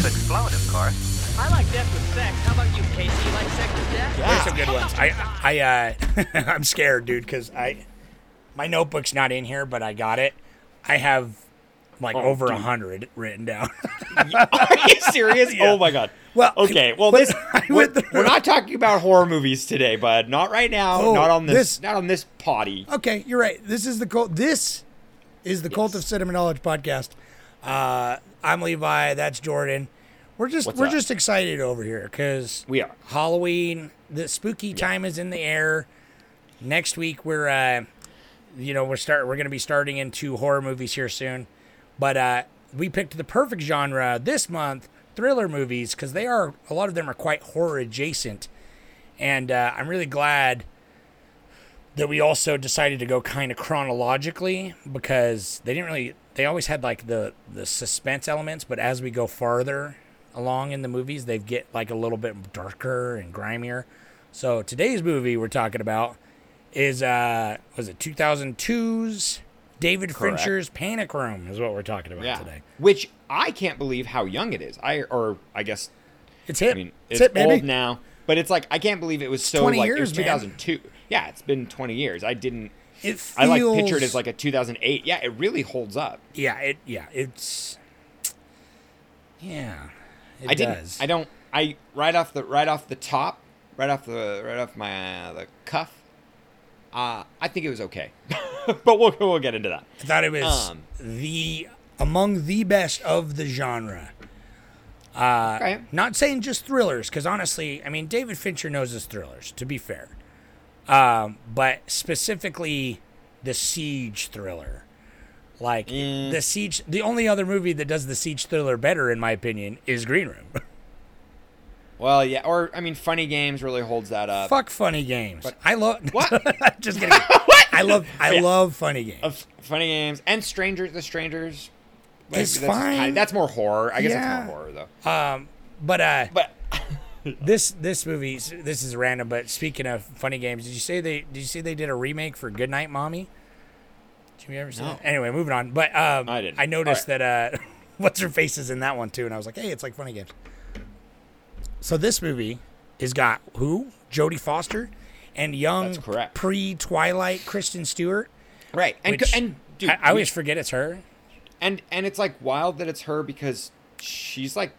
To explode, of course. I like death with sex. How about you, Casey? You like sex with death? Yeah. There's some good ones. I I uh I'm scared, dude, because I my notebook's not in here, but I got it. I have like Oh, over a hundred written down. Are you serious? Yeah. Oh my god. Well, okay. Well, this we're, we're not talking about horror movies today, bud. Not right now. Oh, not on this, this- Not on this potty. Okay, you're right. This is the cult. This is the Cult of Cinema Knowledge podcast. Uh, I'm Levi. That's Jordan. We're just What's we're up? just excited over here because We are. Halloween. The spooky time is in the air. Next week we're uh, you know we're start we're gonna be starting into horror movies here soon, but uh, we picked the perfect genre this month thriller movies because they are a lot of them are quite horror adjacent, and uh, I'm really glad that we also decided to go kind of chronologically because they didn't really they always had like the the suspense elements but as we go farther along in the movies they get like a little bit darker and grimier so today's movie we're talking about is uh was it 2002's david Correct. fincher's panic room is what we're talking about Yeah. today Which I can't believe how young it is. I or I guess it's hit I mean it's, it's, baby old now, but it's like I can't believe it was so 20 like it years, was man. 2002. Yeah, it's been 20 years. I didn't. It feels, I like pictured as like a 2008. Yeah, it really holds up. yeah it yeah it's yeah it I didn't. I don't. I right off the right off the top, right off the right off my uh, the cuff. Uh, I think it was okay, but we'll we'll get into that. I thought it was Um, the among the best of the genre. Uh, Okay. Not saying just thrillers, because honestly, I mean, David Fincher knows his thrillers. To be fair, um, but specifically the siege thriller, like Mm. the siege. The only other movie that does the siege thriller better, in my opinion, is Green Room. Well, yeah, or I mean, Funny Games really holds that up. Fuck funny games. But, I love. What? just kidding. what? I love. I Yeah. love funny games. Of Funny Games and Strangers, the Strangers. Like, It's that's fine. kinda- that's more horror. I guess Yeah. it's more horror though. Um, but uh, But this this movie this is random but speaking of funny games did you say they did you see they did a remake for goodnight mommy? Did you ever see No. that? Anyway moving on. But um I didn't. i noticed All that uh what's her face is in that one too and i was like hey it's like funny games. So this movie has got who? Jodie foster and young pre-twilight kristen stewart. Right, and and dude, I, I always forget it's her. And and it's like wild that it's her because she's like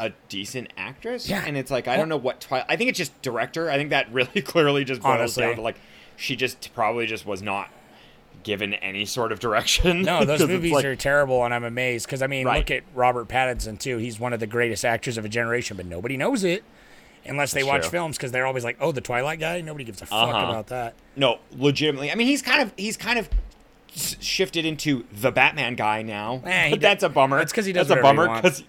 a decent actress. Yeah. and it's like I don't know what Twilight. I think it's just director. I think that really clearly just boils Honestly. down to like she just probably just was not given any sort of direction. No, those movies like- are terrible, and I'm amazed because I mean, Right. look at Robert Pattinson too. He's one of the greatest actors of a generation, but nobody knows it unless they That's watch true. films because they're always like, "Oh, the Twilight guy." Nobody gives a fuck Uh-huh. about that. no, legitimately. I mean, he's kind of he's kind of shifted into the Batman guy now. Eh, but that's a bummer. That's because he does That's a bummer because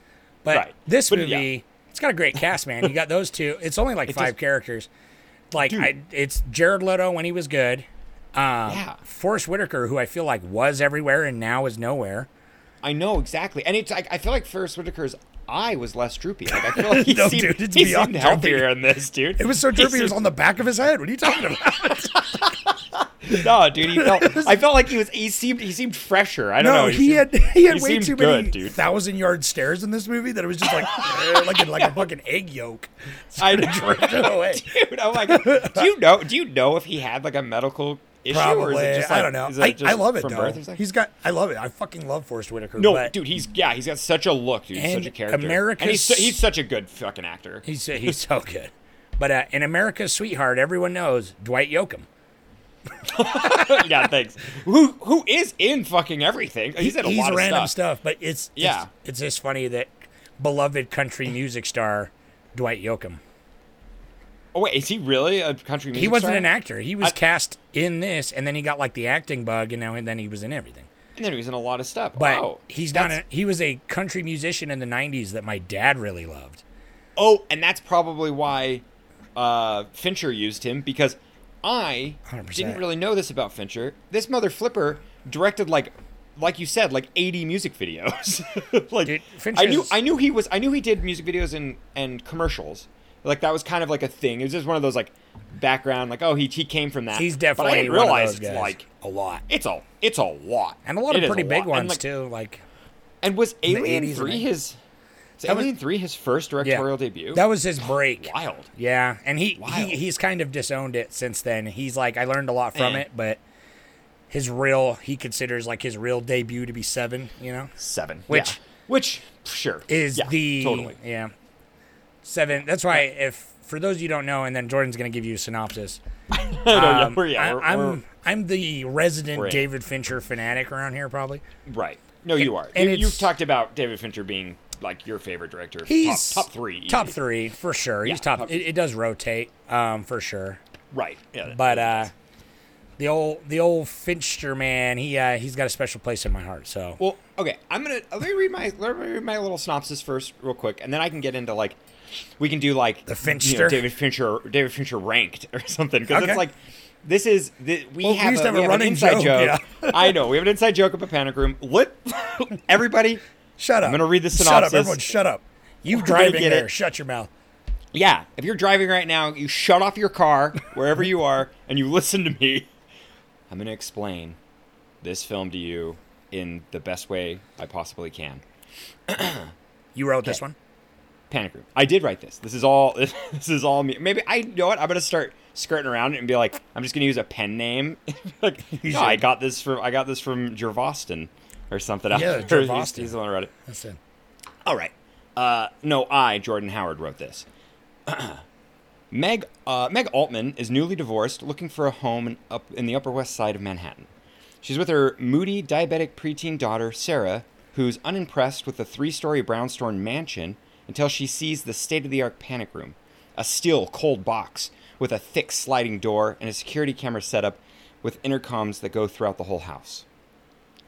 But Right. this But, movie, yeah. it's got a great cast, man. You got those two. It's only like It five just- characters. Like I, it's Jared Leto when he was good. Um, Yeah. Forrest Whitaker, who I feel like was everywhere and now is nowhere. I know exactly, and it's like I feel like Forrest Whitaker's eye was less droopy. Like I feel like he No, seemed, dude, it's he seemed healthier in this, dude. It was so drippy. It was on the back of his head. What are you talking about? No, dude, he felt. I felt like he was. He seemed. He seemed fresher. I don't no, know. he seemed- had he had he way too good, many dude. thousand yard stares in this movie that it was just like eh, like a, like a fucking egg yolk. I away. dude. Oh my god. Do you know? Do you know if he had like a medical issue or Probably, is it just I don't know. I, I love it though. birth or? He's got. I love it. I fucking love Forrest Whitaker. no, but dude. He's yeah. He's got such a look, dude. Such a character. And he's su- he's such a good fucking actor. he's he's so good. But uh, in America's Sweetheart, everyone knows Dwight Yoakam. yeah, thanks. Who who is in fucking everything? He's in a he's lot of random stuff. stuff. but it's Yeah. It's, it's just funny that beloved country music star Dwight Yoakam. Oh wait, is he really a country music He wasn't star? an actor. He was I- cast in this, and then he got like the acting bug, and now and then he was in everything. And then he was in a lot of stuff. But wow. he's done That's- He was a country musician in the '90s that my dad really loved. Oh, and that's probably why uh, Fincher used him because I 100%. didn't really know this about Fincher. This mother flipper directed like like you said like 80 music videos. like Dude, I knew I knew he was I knew he did music videos and and commercials. Like that was kind of like a thing. It was just one of those like background like oh he he came from that. He's but I definitely didn't one of realize those it's guys. like a lot, it's a it's a lot. and a lot It of pretty big lot. And, ones like, too. Like And was the Alien 80s and 3 his was That was- Alien 3 his first directorial debut? that was his break. wild. Yeah, and he, Wild. he he's kind of disowned it since then. He's like, I learned a lot from Eh. it, but his real he considers like his real debut to be seven. You know, 7. Which- yeah. which sure is yeah, the totally. yeah seven. That's why if for those you don't know, and then Jordan's gonna give you a synopsis. I don't know. Um, We're, yeah, I, we're, I'm we're- I'm the resident. David Fincher fanatic around here, probably. right. No, you are. and you, you've talked about David Fincher being like your favorite director. He's top, top three. top easy. three for sure. Yeah, He's top. top- It, it does rotate, um, for sure. Right. Yeah. But uh, the old the old Fincher man, he uh, he's got a special place in my heart. So well, okay. I'm gonna let me read my let me read my little synopsis first, real quick, and then I can get into like we can do like The you know, Fincher? David Fincher, David Fincher ranked or something because Okay. it's like. This is the, we Well, have, used a, have we a have an running inside joke, joke. I know we have an inside joke up at Panic Room. Let everybody shut up. I'm gonna read the synopsis. Shut up, everyone. Shut up. You We're driving there? it. Shut your mouth. Yeah, if you're driving right now, you shut off your car wherever you are and you listen to me. I'm going to explain this film to you in the best way I possibly can. You wrote this one. Panic Room. I did write this. This is all. This is all me. Maybe I you know what I'm going to start skirting around it and be like, I'm just going to use a pen name. like, no, I got this from I got this from Gervaston or something. Yeah, Gervaston. He's the one who wrote it. That's it. All right. Uh, no, I, Jordan Howard, wrote this. Meg, uh, Meg Altman is newly divorced, looking for a home in, up in the Upper West Side of Manhattan. She's with her moody, diabetic preteen daughter, Sarah, who's unimpressed with the three-story brownstone mansion until she sees the state-of-the-art panic room, a still, cold box with a thick sliding door and a security camera setup with intercoms that go throughout the whole house.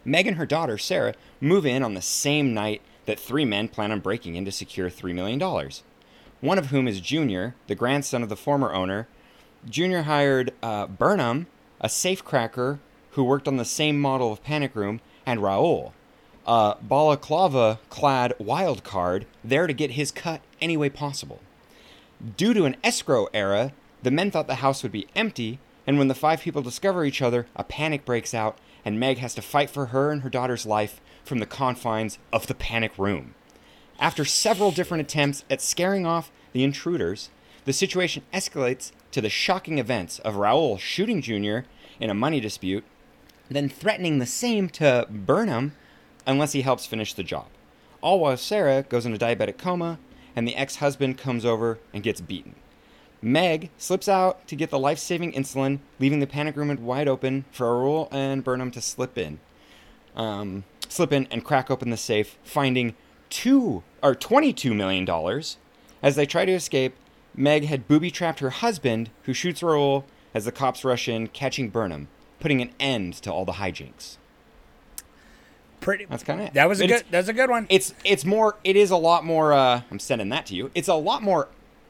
Meg and her daughter, Sarah, move in on the same night that three men plan on breaking in to secure $3 million. One of whom is Junior, the grandson of the former owner. Junior hired uh, Burnham, a safecracker who worked on the same model of Panic Room, and Raoul, Uh, a balaclava clad wild card there to get his cut any way possible. Due to an escrow era, the men thought the house would be empty, and when the five people discover each other, a panic breaks out, and Meg has to fight for her and her daughter's life from the confines of the panic room. After several different attempts at scaring off the intruders, the situation escalates to the shocking events of Raoul shooting Junior in a money dispute, then threatening the same to Burnham unless he helps finish the job. All while Sarah goes into diabetic coma and the ex husband comes over and gets beaten. Meg slips out to get the life saving insulin, leaving the panic room wide open for Raoul and Burnham to slip in. Um, slip in and crack open the safe, finding two or twenty-two million dollars. As they try to escape, Meg had booby trapped her husband, who shoots Raoul as the cops rush in, catching Burnham, putting an end to all the hijinks. Pretty. That's kind of it. That was a But good. That's a good one. It's it's more. It is a lot more. Uh, I'm sending that to you. It's a lot more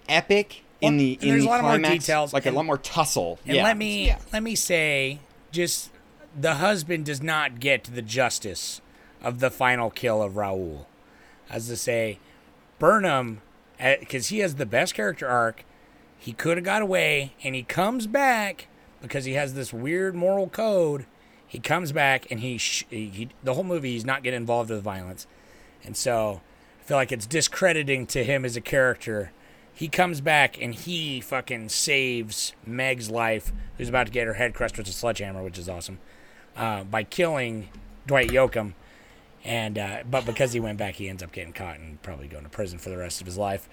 epic in Well, the in there's the a lot more climax, details, like and- a lot more tussle. And yeah. let me Yeah. let me say, just the husband does not get the justice of the final kill of Raoul. As to say, Burnham, because he has the best character arc, he could have got away, and he comes back because he has this weird moral code. He comes back, and he, sh- he, he the whole movie he's not getting involved with violence, and so I feel like it's discrediting to him as a character. He comes back and he fucking saves Meg's life, who's about to get her head crushed with a sledgehammer, which is awesome, uh, by killing Dwight Yoakam. And uh, but because he went back, he ends up getting caught and probably going to prison for the rest of his life.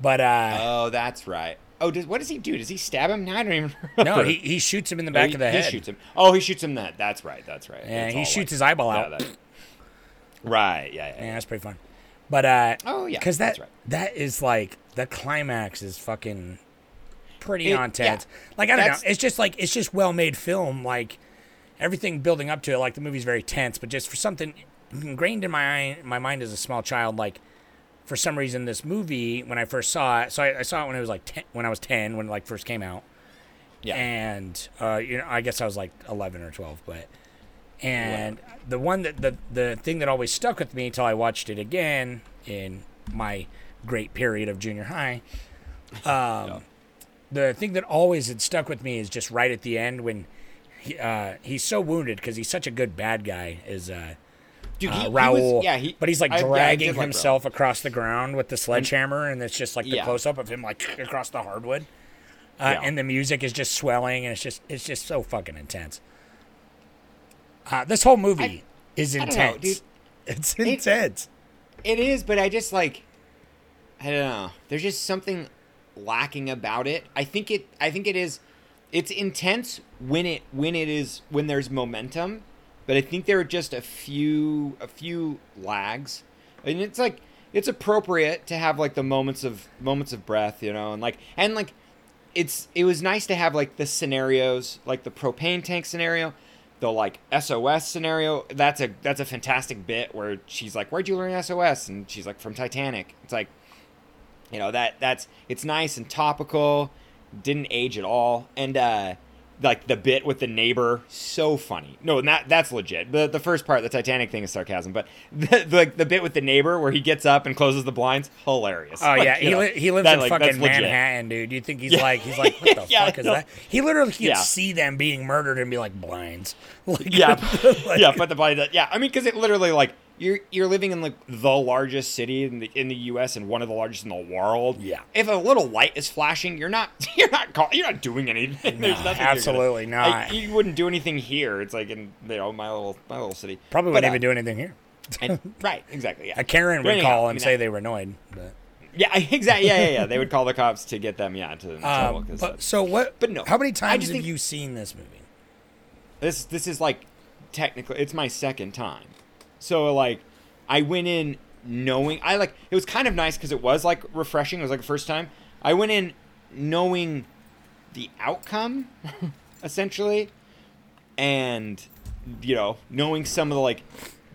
But uh, Oh, that's right. Oh, does what does he do? Does he stab him? No, I don't even remember. no, he, he shoots him in the Oh, back he, of the he head. He shoots him. Oh, he shoots him. That. That's right. That's right. Yeah, It's he shoots like- his eyeball yeah, out. that- right. Yeah. Yeah. Yeah, that's pretty fun. But uh, Oh, yeah, because that that's right. that is like the climax is fucking pretty It- on tense. yeah. Like I don't know, it's just like it's just well made film. Like everything building up to it, like the movie's very tense, but just for something ingrained in my my mind as a small child, like for some reason, this movie when I first saw it, so I, I saw it when it was like 10, when I was ten, when it like first came out, Yeah. and uh, you know, I guess I was like eleven or twelve, but and the one that the the thing that always stuck with me until I watched it again in my great period of junior high. Um, the thing that always had stuck with me is just right at the end when he, uh, he's so wounded because he's such a good bad guy. Is uh, Dude, uh, he, he Raoul? was, yeah, he, but he's like I- yeah, dragging like himself across the ground with the sledgehammer, and it's just like the Yeah. close up of him like across the hardwood. Uh, Yeah. And the music is just swelling, and it's just it's just so fucking intense. Uh, this whole movie is I know, intense. dude. It's intense. It is, but I just like I don't know. There's just something lacking about it. I think it I think it is it's intense when it when it is when there's momentum, but I think there are just a few a few lags. And it's like it's appropriate to have like the moments of moments of breath, you know, and like and like it's it was nice to have like the scenarios, like the propane tank scenario, the like SOS scenario. That's a that's a fantastic bit where she's like, "Where'd you learn SOS?" and she's like, "From Titanic." It's like, you know that that's it's nice and topical, didn't age at all, and uh like the bit with the neighbor, so funny. No, that that's legit. The the first part, the Titanic thing is sarcasm, but the the, the bit with the neighbor where he gets up and closes the blinds, hilarious. Oh Like, yeah, he, know, li- he lives that, in like, fucking legit. Manhattan, dude. You think he's Yeah. like he's like what the Yeah, fuck is know. that? He literally could Yeah. see them being murdered and be like blinds. Like, yeah, like- yeah, but the body that yeah, I mean, because it literally like you're you're living in like the largest city in the in the U.S. and one of the largest in the world. Yeah. if a little light is flashing, you're not you're not call, you're not doing anything. There's nothing you're gonna- absolutely not. like, you wouldn't do anything here. It's like in you know my little my little city. probably But, wouldn't uh, even do anything here. and- right, exactly. Yeah, A Karen would call I and say they were annoyed. But, Yeah, exactly. Yeah, yeah, yeah. They would call the cops to get them. Yeah, to trouble. um, but uh, so what? but no, How many times have think- you seen this movie? this this is like technically it's my second time so like i went in knowing i like it was kind of nice because it was like refreshing. It was like the first time. I went in knowing the outcome essentially and you know knowing some of the like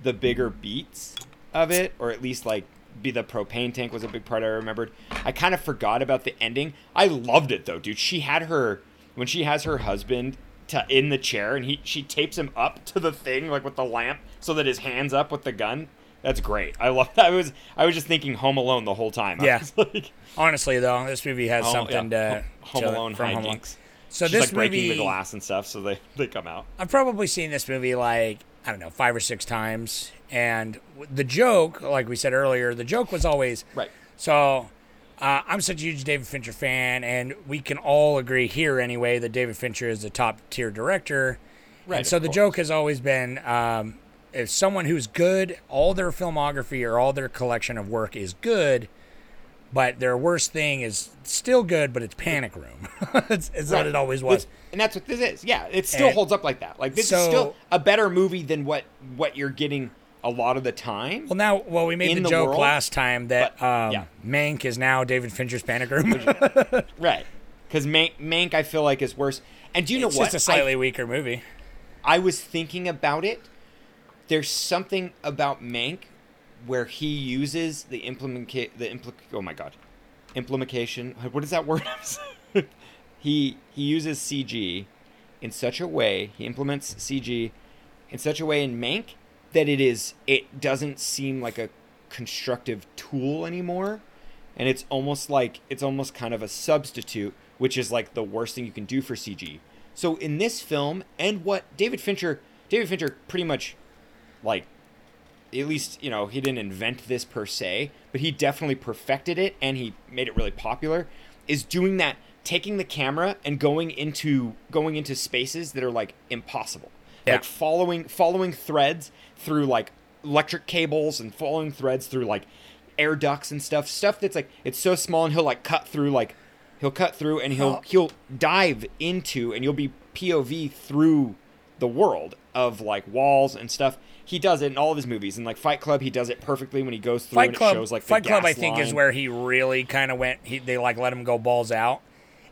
the bigger beats of it or at least like be the propane tank was a big part i remembered. I kind of forgot about the ending. I loved it though dude. She had her when she has her husband to, in the chair and he she tapes him up to the thing like with the lamp so that his hands up with the gun that's great i love that i was i was just thinking home alone the whole time Yeah. like, Honestly, though, this movie has something yeah, to Home Alone from Home Alone. So She's this like breaking movie, the glass and stuff, so they they come out. I've probably seen this movie like I don't know five or six times, and the joke, like we said earlier, the joke was always Right. So, uh, I'm such a huge David Fincher fan, and we can all agree here anyway that David Fincher is a top tier director. Right, And so the course. joke has always been um, if someone who's good, all their filmography or all their collection of work is good, but their worst thing is still good, but it's Panic Room. it's it's what it always was. It's- and that's what this is. Yeah, it still And- holds up like that. Like this So- is still a better movie than what what you're getting a lot of the time. Well, now, well, we made the the joke world, last time that but, um, yeah. Mank is now David Fincher's Panic Room. right. Because Mank, Mank, I feel like is worse. And do you know it's what? just a slightly I, weaker movie. I was thinking about it. There's something about Mank where he uses the implement the impl- oh my god implementation what is that word he he uses cg in such a way he implements cg in such a way in mank that it is it doesn't seem like a constructive tool anymore. And it's almost like it's almost kind of a substitute which is like the worst thing you can do for cg so in this film and what david fincher david fincher pretty much like at least you know he didn't invent this per se but he definitely perfected it and he made it really popular is doing that taking the camera and going into going into spaces that are like impossible Yeah. like following following threads through like electric cables and following threads through like air ducts and stuff stuff that's like it's so small and he'll like cut through like he'll cut through and he'll Oh. he'll dive into and you'll be POV through the world of like walls and stuff. He does it in all of his movies. In like Fight Club, he does it perfectly when he goes through Fight and Club, it shows like Fight Club, I think, is where he really kind of went. He, they like let him go balls out.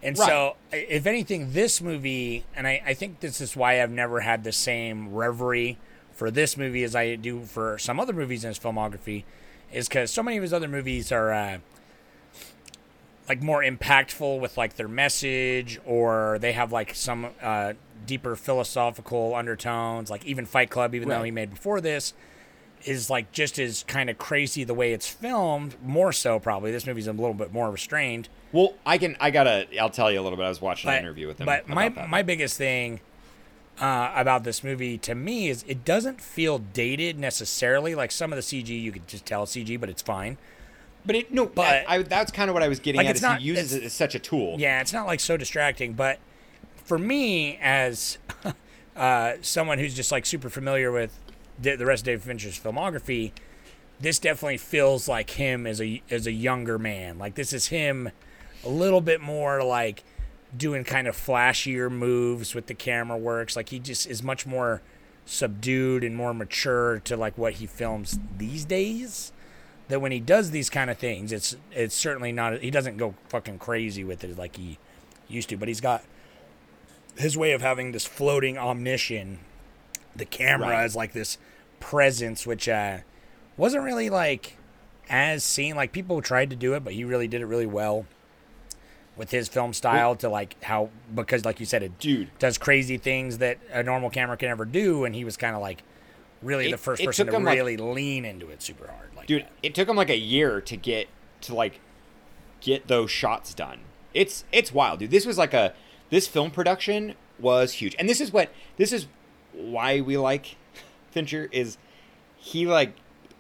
And so, if anything, this movie, and I, I think this is why I've never had the same reverie for this movie as I do for some other movies in his filmography, is because so many of his other movies are uh, like more impactful with like their message, or they have like some uh, deeper philosophical undertones. Like even Fight Club, even though he made before this, is like just as kind of crazy the way it's filmed. More so, probably this movie's a little bit more restrained. Well, I can. I gotta. I'll tell you a little bit. I was watching an interview with him. But my that. my biggest thing uh, about this movie to me is it doesn't feel dated necessarily. Like some of the CG, you could just tell CG, but it's fine. But it no. But- But I, that's kind of what I was getting Like, at. it's Is not- he uses it's- it as such a tool. Yeah, it's not like so distracting, but for me as uh, someone who's just like super familiar with the rest of David Fincher's filmography, this definitely feels like him as a as a younger man. Like this is him a little bit more like doing kind of flashier moves with the camera works. Like he just is much more subdued and more mature to like what he films these days. That when he does these kind of things, it's it's certainly not. He doesn't go fucking crazy with it like he used to, but he's got his way of having this floating omniscient. The camera Right. is like this presence, which uh, wasn't really like as seen. Like people tried to do it, but he really did it really well with his film style. to like how because like you said, it Dude. does crazy things that a normal camera can never do, and he was kind of like really It- the first person to him, like- really lean into it super hard. Like dude that. it took him like a year to get to like get those shots done it's it's wild dude this was like a this film production was huge and this is what this is why we like fincher is he like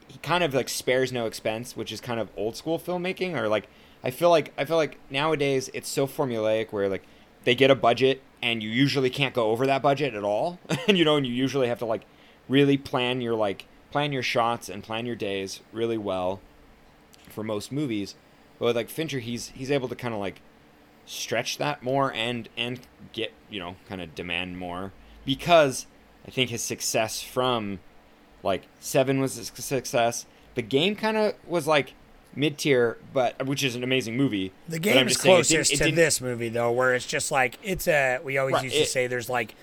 he kind of like spares no expense which is kind of old school filmmaking or like i feel like i feel like nowadays it's so formulaic where like they get a budget and you usually can't go over that budget at all. And you know and you usually have to like really plan your like plan your shots and plan your days really well for most movies. But with like fincher he's he's able to kind of like stretch that more and and get you know kind of demand more because i think his success from like seven was a success the game kind of was like mid-tier but which is an amazing movie The game is just saying it didn't- closest it to didn't- this movie though, where it's just like it's a. We always Right, used to it- say there's like,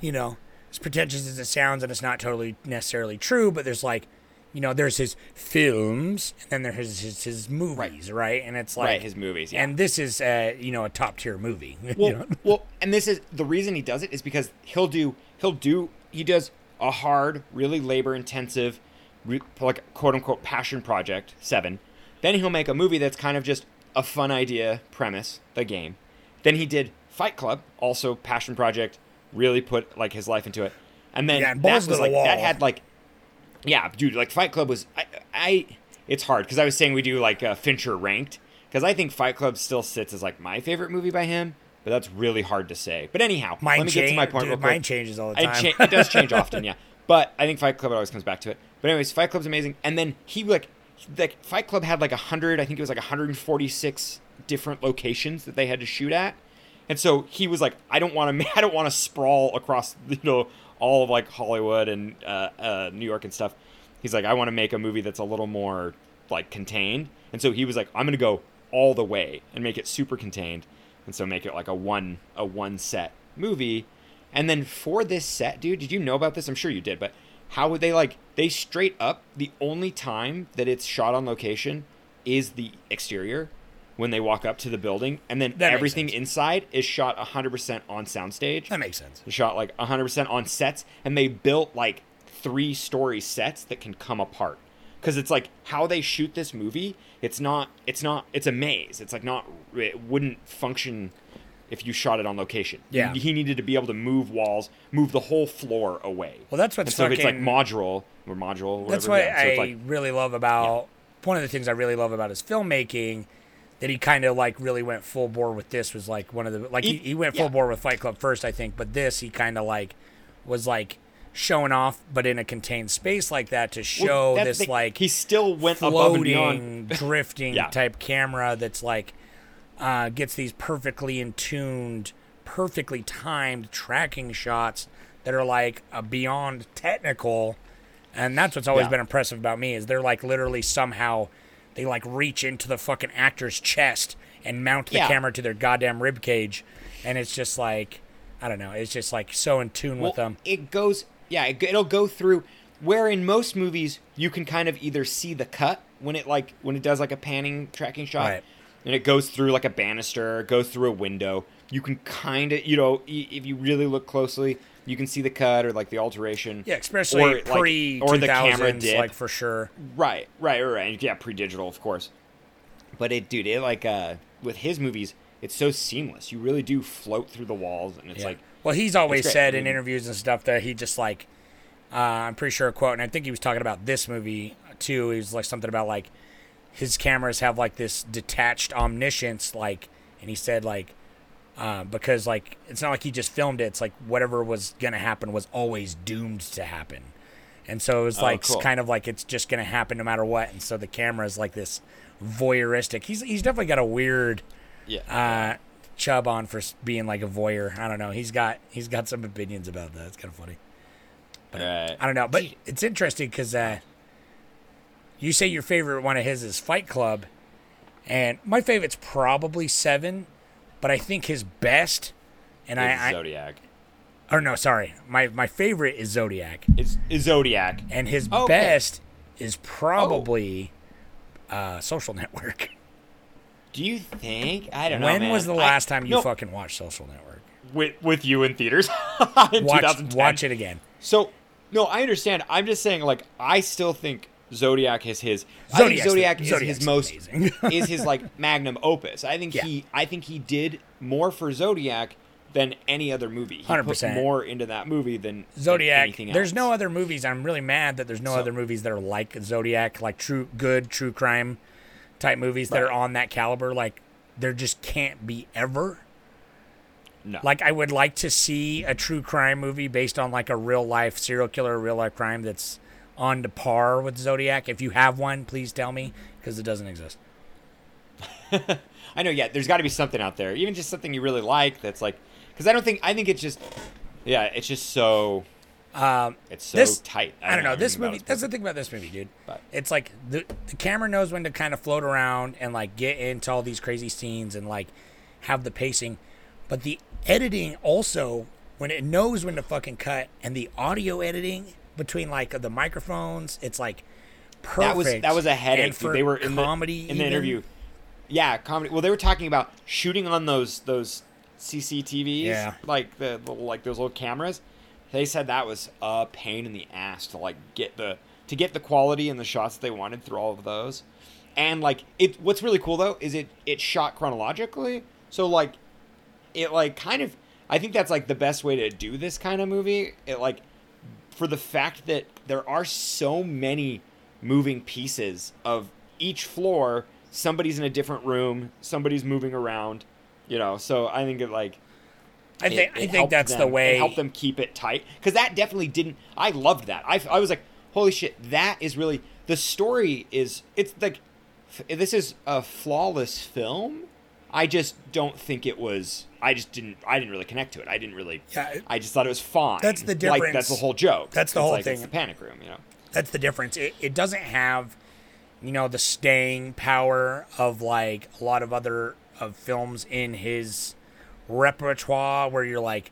you know, as pretentious as it sounds, and it's not totally necessarily true, but there's like, you know, there's his films, and then there's his his movies, right? And it's like Right, his movies, yeah. And this is, uh, you know, a top tier movie. you well, know? well, and this is the reason he does it is because he'll do he'll do he does a hard, really labor intensive, re, like quote unquote passion project seven. Then he'll make a movie that's kind of just a fun idea premise, the game. Then he did Fight Club, also passion project, really put like his life into it. And then Yeah, and that was like that had like yeah, dude, like Fight Club was I, I it's hard because I was saying we do like uh, Fincher ranked because I think Fight Club still sits as like my favorite movie by him, but that's really hard to say. But anyhow, Mine let me get to my point. dude, real quick. changes all the time. cha- it does change often, yeah. But I think Fight Club always comes back to it. But anyways, Fight Club's amazing, and then he like like Fight Club had like a hundred, I think it was like 146 different locations that they had to shoot at. And so he was like, I don't want to, I don't want to sprawl across, you know, all of like Hollywood and uh, uh, New York and stuff. He's like, I want to make a movie that's a little more like contained. And so he was like, I'm gonna go all the way and make it super contained, and so make it like a one a one set movie. And then for this set, dude, did you know about this? I'm sure you did, but how would they like they straight up the only time that it's shot on location is the exterior when they walk up to the building, and then That everything inside is shot 100% on soundstage. that makes sense. Shot like 100% on sets, and they built like three story sets that can come apart. Because it's like how they shoot this movie. It's not. It's not. It's a maze. It's like not. It wouldn't function if you shot it on location. Yeah. He needed to be able to move walls, move the whole floor away. Well, that's what's and so if it's like fucking- modular or module. Whatever, That's what yeah, so I like, really love about one of the things I really love about his filmmaking that he kind of like really went full bore with this was like one of the like he, He- he went full yeah. bore with Fight Club first I think but this he kind of like was like showing off but in a contained space like that to show that's this the- like he still went above and floating drifting Yeah. type camera that's like uh, gets these perfectly in tuned perfectly timed tracking shots that are like beyond technical and that's what's always Yeah. been impressive about me is they're like literally somehow they like reach into the fucking actor's chest and mount the Yeah. camera to their goddamn rib cage and it's just like i don't know it's just like so in tune with them It goes, yeah, it, it'll go through where in most movies you can kind of either see the cut when it like when it does like a panning tracking shot Right. and it goes through like a banister, goes through a window. You can kind of, you know, if you really look closely, you can see the cut or like the alteration. Yeah, especially or, like- pre or the camera dip. like for sure. Right, right, right, right. Yeah, pre-digital, of course. But it, dude, it like uh, with his movies, it's so seamless. You really do float through the walls, and it's Yeah. like, well, he's always said in interviews and stuff that he just like, uh, I'm pretty sure a quote, and I think he was talking about this movie too. He was like something about like his cameras have like this detached omniscience, like, and he said like, uh, because like it's not like he just filmed it. It's like whatever was gonna happen was always doomed to happen, and so it was Oh, like cool. kind of like it's just gonna happen no matter what. And so the camera is like this voyeuristic. He's he's definitely got a weird yeah, uh, Chubb on for being like a voyeur. I don't know. He's got he's got some opinions about that. It's kind of funny. But Right. I don't know. But it's interesting because uh, you say your favorite one of his is Fight Club, and my favorite's probably Seven, but I think his best, and It's I, I Zodiac. or no, sorry, my my favorite is Zodiac, It's, it's Zodiac. and his Okay. best is probably uh, Social Network. Do you think? I don't know. when man. was the I- last time you no, fucking watched Social Network? with with you in theaters in Watch watch it again. So, no, I understand. I'm just saying, like, I still think Zodiac is his. I Zodiac's think the- Zodiac is Zodiac's his most is his like magnum opus. I think Yeah. he. I think he did more for Zodiac than any other movie. 100%. more into that movie than than Zodiac. anything There's no other movies. I'm really mad that there's no So- other movies that are like Zodiac, like true good true crime type movies that are on that caliber. Like there just can't be ever. No. Like I would like to see a true crime movie based on like a real life serial killer, real life crime that's on to par with Zodiac. If you have one, please tell me because it doesn't exist. I know. Yeah, there's got to be something out there, even just something you really like. That's like, because I don't think. I think it's just. Yeah, it's just so. Um, It's so this tight. I don't know. This movie. That's the thing about this movie, dude. But- It's like the the camera knows when to kind of float around and like get into all these crazy scenes and like have the pacing, but the editing also when it knows when to fucking cut and the audio editing between like the microphones, it's like perfect. That was that was a headache. for. They were in comedy the in the even, interview. Yeah, comedy. Well, they were talking about shooting on those those CCTVs, Yeah. like the little, like those little cameras. They said that was a pain in the ass to like get the to get the quality and the shots that they wanted through all of those. And like it, what's really cool though is it it shot chronologically, so like it like kind of I think that's like the best way to do this kind of movie. It like for the fact that there are so many moving pieces of each floor somebody's in a different room somebody's moving around you know so i think it like I think it I think helped that's the way. it helped them keep it tight because that definitely didn't i loved that I, I was like holy shit that is really the story is it's like f- this is a flawless film i just don't think it was i just didn't i didn't really connect to it i didn't really Yeah, it- i just thought it was fine That's the like difference. that's the whole joke That's the It's whole like, it's thing. the panic room you know that's the difference. It, it doesn't have, you know, the staying power of like a lot of other of films in his repertoire where you're like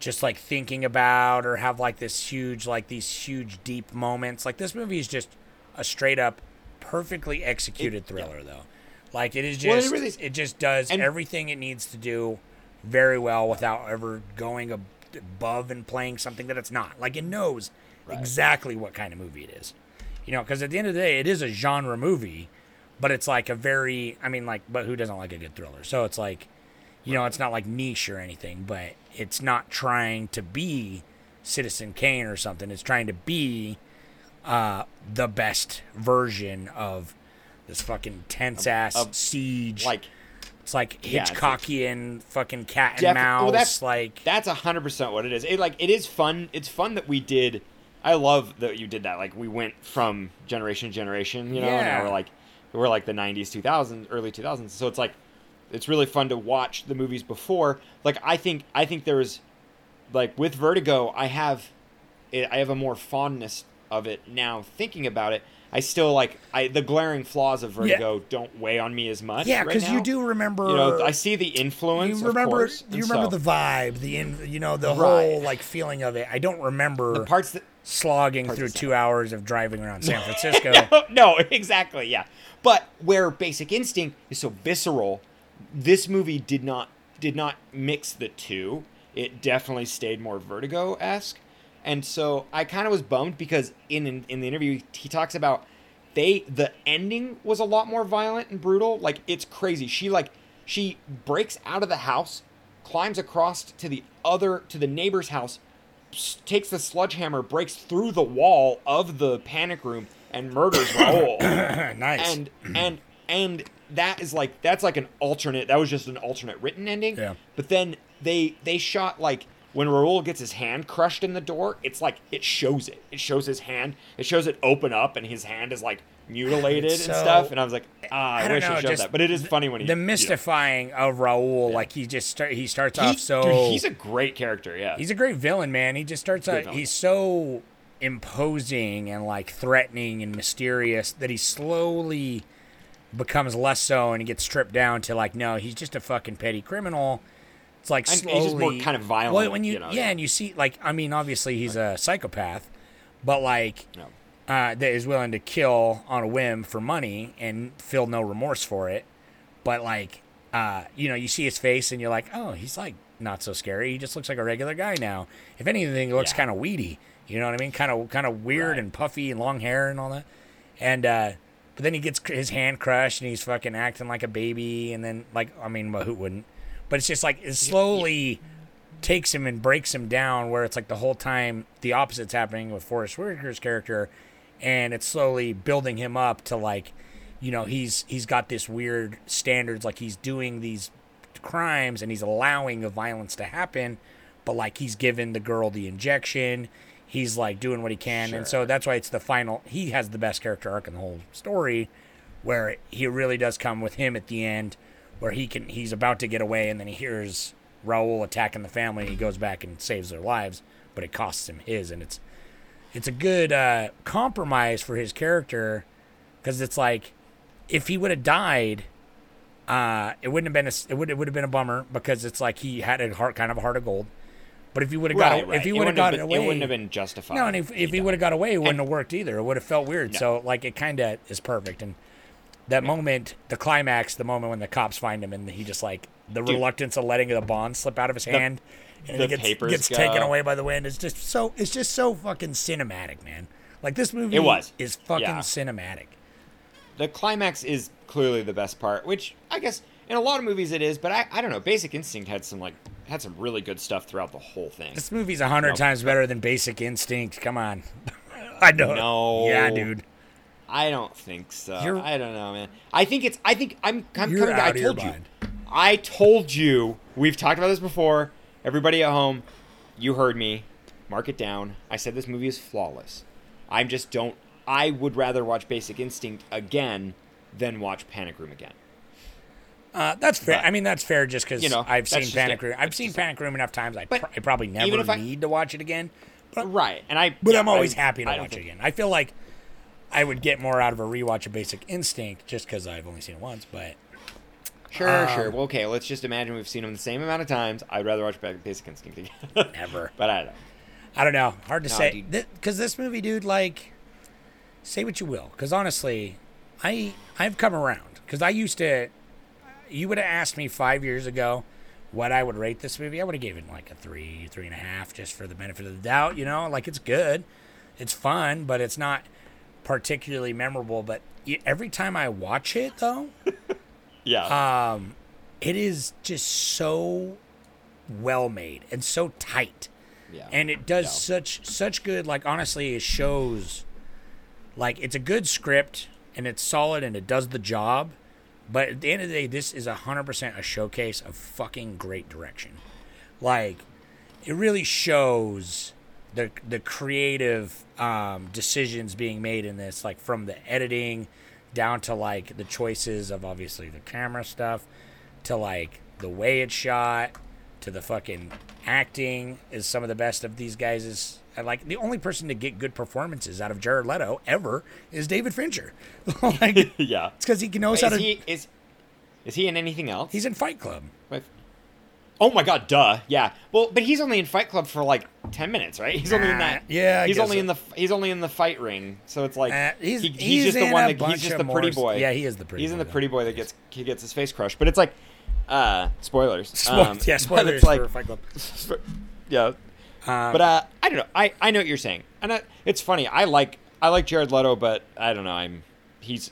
just like thinking about or have like this huge like these huge deep moments. Like this movie is just a straight up perfectly executed thriller though. Like it is just Well, it, it really is. just does And- everything it needs to do very well without ever going ab- above and playing something that it's not. Like it knows exactly what kind of movie it is. You know, because at the end of the day, it is a genre movie, but it's like a very, I mean, like, but who doesn't like a good thriller? So it's like, you know, it's not like niche or anything, but it's not trying to be Citizen Kane or something. It's trying to be uh, the best version of this fucking tense ass siege. like it's like Yeah, it's Hitchcockian fucking cat and mouse. well, that's like that's a hundred percent what it is. It like it is fun. It's fun that we did. I love that you did that. Like we went from generation to generation, you know. And Yeah. now we're like we're like the '90s, 2000s, early 2000s. So it's like it's really fun to watch the movies before. Like I think I think there's like with Vertigo, I have I have a more fondness of it now thinking about it. I still like I the glaring flaws of Vertigo don't weigh on me as much. yeah, right because you do remember. You know, I see the influence. you of remember course, you remember so- the vibe, the in, you know the Right. whole like feeling of it. I don't remember the parts that slogging Hard to through say. two hours of driving around San Francisco. no, exactly, yeah. But where Basic Instinct is so visceral, this movie did not did not mix the two. It definitely stayed more Vertigo esque, and so I kind of was bummed because in, in in the interview he talks about they the ending was a lot more violent and brutal. Like it's crazy. She like she breaks out of the house, climbs across to the other to the neighbor's house, takes the sledgehammer, breaks through the wall of the panic room, and murders Raoul. nice. and and and that is like that's like an alternate. That was just an alternate written ending. Yeah. But then they they shot like when Raoul gets his hand crushed in the door. It's like it shows it. It shows his hand. It shows it open up, and his hand is like mutilated It's and stuff. And I was like, ah, I, I wish know, it showed that. But it is funny when he the you know, mystifying of Raoul, like he just start, he starts he- off so dude, he's a great character. Yeah. He's a great villain, man. He just starts out. villain. He's so imposing and like threatening and mysterious that he slowly becomes less so, and he gets stripped down to like, no, he's just a fucking petty criminal. It's like And slowly. he's just more kind of violent, Well, when you, you know, yeah, yeah. and you see like, I mean, obviously he's a psychopath, but like. No. Uh, that is willing to kill on a whim for money and feel no remorse for it, but like, uh, you know, you see his face and you're like, oh, he's like not so scary. He just looks like a regular guy now. If anything, he looks Yeah. kind of weedy. You know what I mean? Kind of, kind of weird Right. and puffy and long hair and all that. And uh, but then he gets his hand crushed and he's fucking acting like a baby. And then like, I mean, well, who wouldn't? But it's just like it slowly takes him and breaks him down. Where it's like the whole time the opposite's happening with Forrest Whitaker's character, and it's slowly building him up to like, you know, he's he's got this weird standards. Like he's doing these crimes and he's allowing the violence to happen, but like he's given the girl the injection. He's like doing what he can, and so that's why it's the final. He has the best character arc in the whole story, where he really does come with him at the end, where he can he's about to get away, and then he hears Raoul attacking the family, and he goes back and saves their lives, but it costs him his, and it's it's a good uh, compromise for his character, because it's like if he would have died, uh, it wouldn't have been a it would it would have been a bummer because it's like he had a heart kind of a heart of gold. But if he would have got Right, right. if he would have got been- away, it wouldn't have been justified. No, and if, if he would have got away, it wouldn't have worked either. It would have felt weird. So like it kind of is perfect. And that moment, the climax, the moment when the cops find him, and he just like the reluctance of letting the bond slip out of his hand, and the it gets, papers gets taken away by the wind. It's just so it's just so fucking cinematic, man. Like this movie It was. is fucking Yeah. cinematic. the climax is clearly the best part, which I guess in a lot of movies it is, but I, I don't know. Basic Instinct had some like had some really good stuff throughout the whole thing. This movie's a hundred times better than Basic Instinct. Come on, I don't know. No. Yeah, dude. I don't think so. You're- I don't know, man. I think it's. I think I'm. I'm coming. I out of your told you. mind. I told you. We've talked about this before. Everybody at home, you heard me. Mark it down. I said this movie is flawless. I'm just don't. I would rather watch Basic Instinct again than watch Panic Room again. Uh, that's fair. But, I mean, that's fair just because you know, I've seen Panic it. Room. I've seen Panic Room enough times. I, pr- I probably never if I- need to watch it again. But, Right, and I. but yeah, I'm always I- happy to watch it again. I feel like I would get more out of a rewatch of Basic Instinct just because I've only seen it once. But Sure, Um, sure. Well, okay, let's just imagine we've seen them the same amount of times. I'd rather watch Ba- Basic Instinct again. Never. But I don't know. I don't know. Hard to No, say. Because this movie, dude, like, say what you will. Because honestly, I I've come around. Because I used to. You would have asked me five years ago what I would rate this movie. I would have given like a three, three and a half, just for the benefit of the doubt. You know, like it's good, it's fun, but it's not particularly memorable. But every time I watch it, though, Yeah. Um, it is just so well made and so tight yeah. and it does Yeah. such such good like honestly it shows like it's a good script and it's solid and it does the job but at the end of the day this is a 100% a showcase of fucking great direction. Like it really shows the the creative um, decisions being made in this like from the editing down to like the choices of obviously the camera stuff to like the way it's shot to the fucking acting is some of the best of these guys like the only person to get good performances out of Jared Leto ever is David Fincher. like yeah. it's because he knows how Is to. he is is he in anything else? he's in Fight Club. Like- Oh my god, duh. Yeah. Well, but he's only in Fight Club for like ten minutes, right? He's only in that. Yeah, I he's guess only so. in the he's only in the fight ring, so it's like Uh, he's- he- he's just the one that he's just the pretty boy. yeah, he is the pretty He's in the pretty boy that gets he gets his face crushed, but it's like uh spoilers. Spo- Um, yeah, spoilers it's like for Fight Club. yeah. But uh, I don't know. I, I know what you're saying, and I, it's funny. I like I like Jared Leto, but I don't know. I'm he's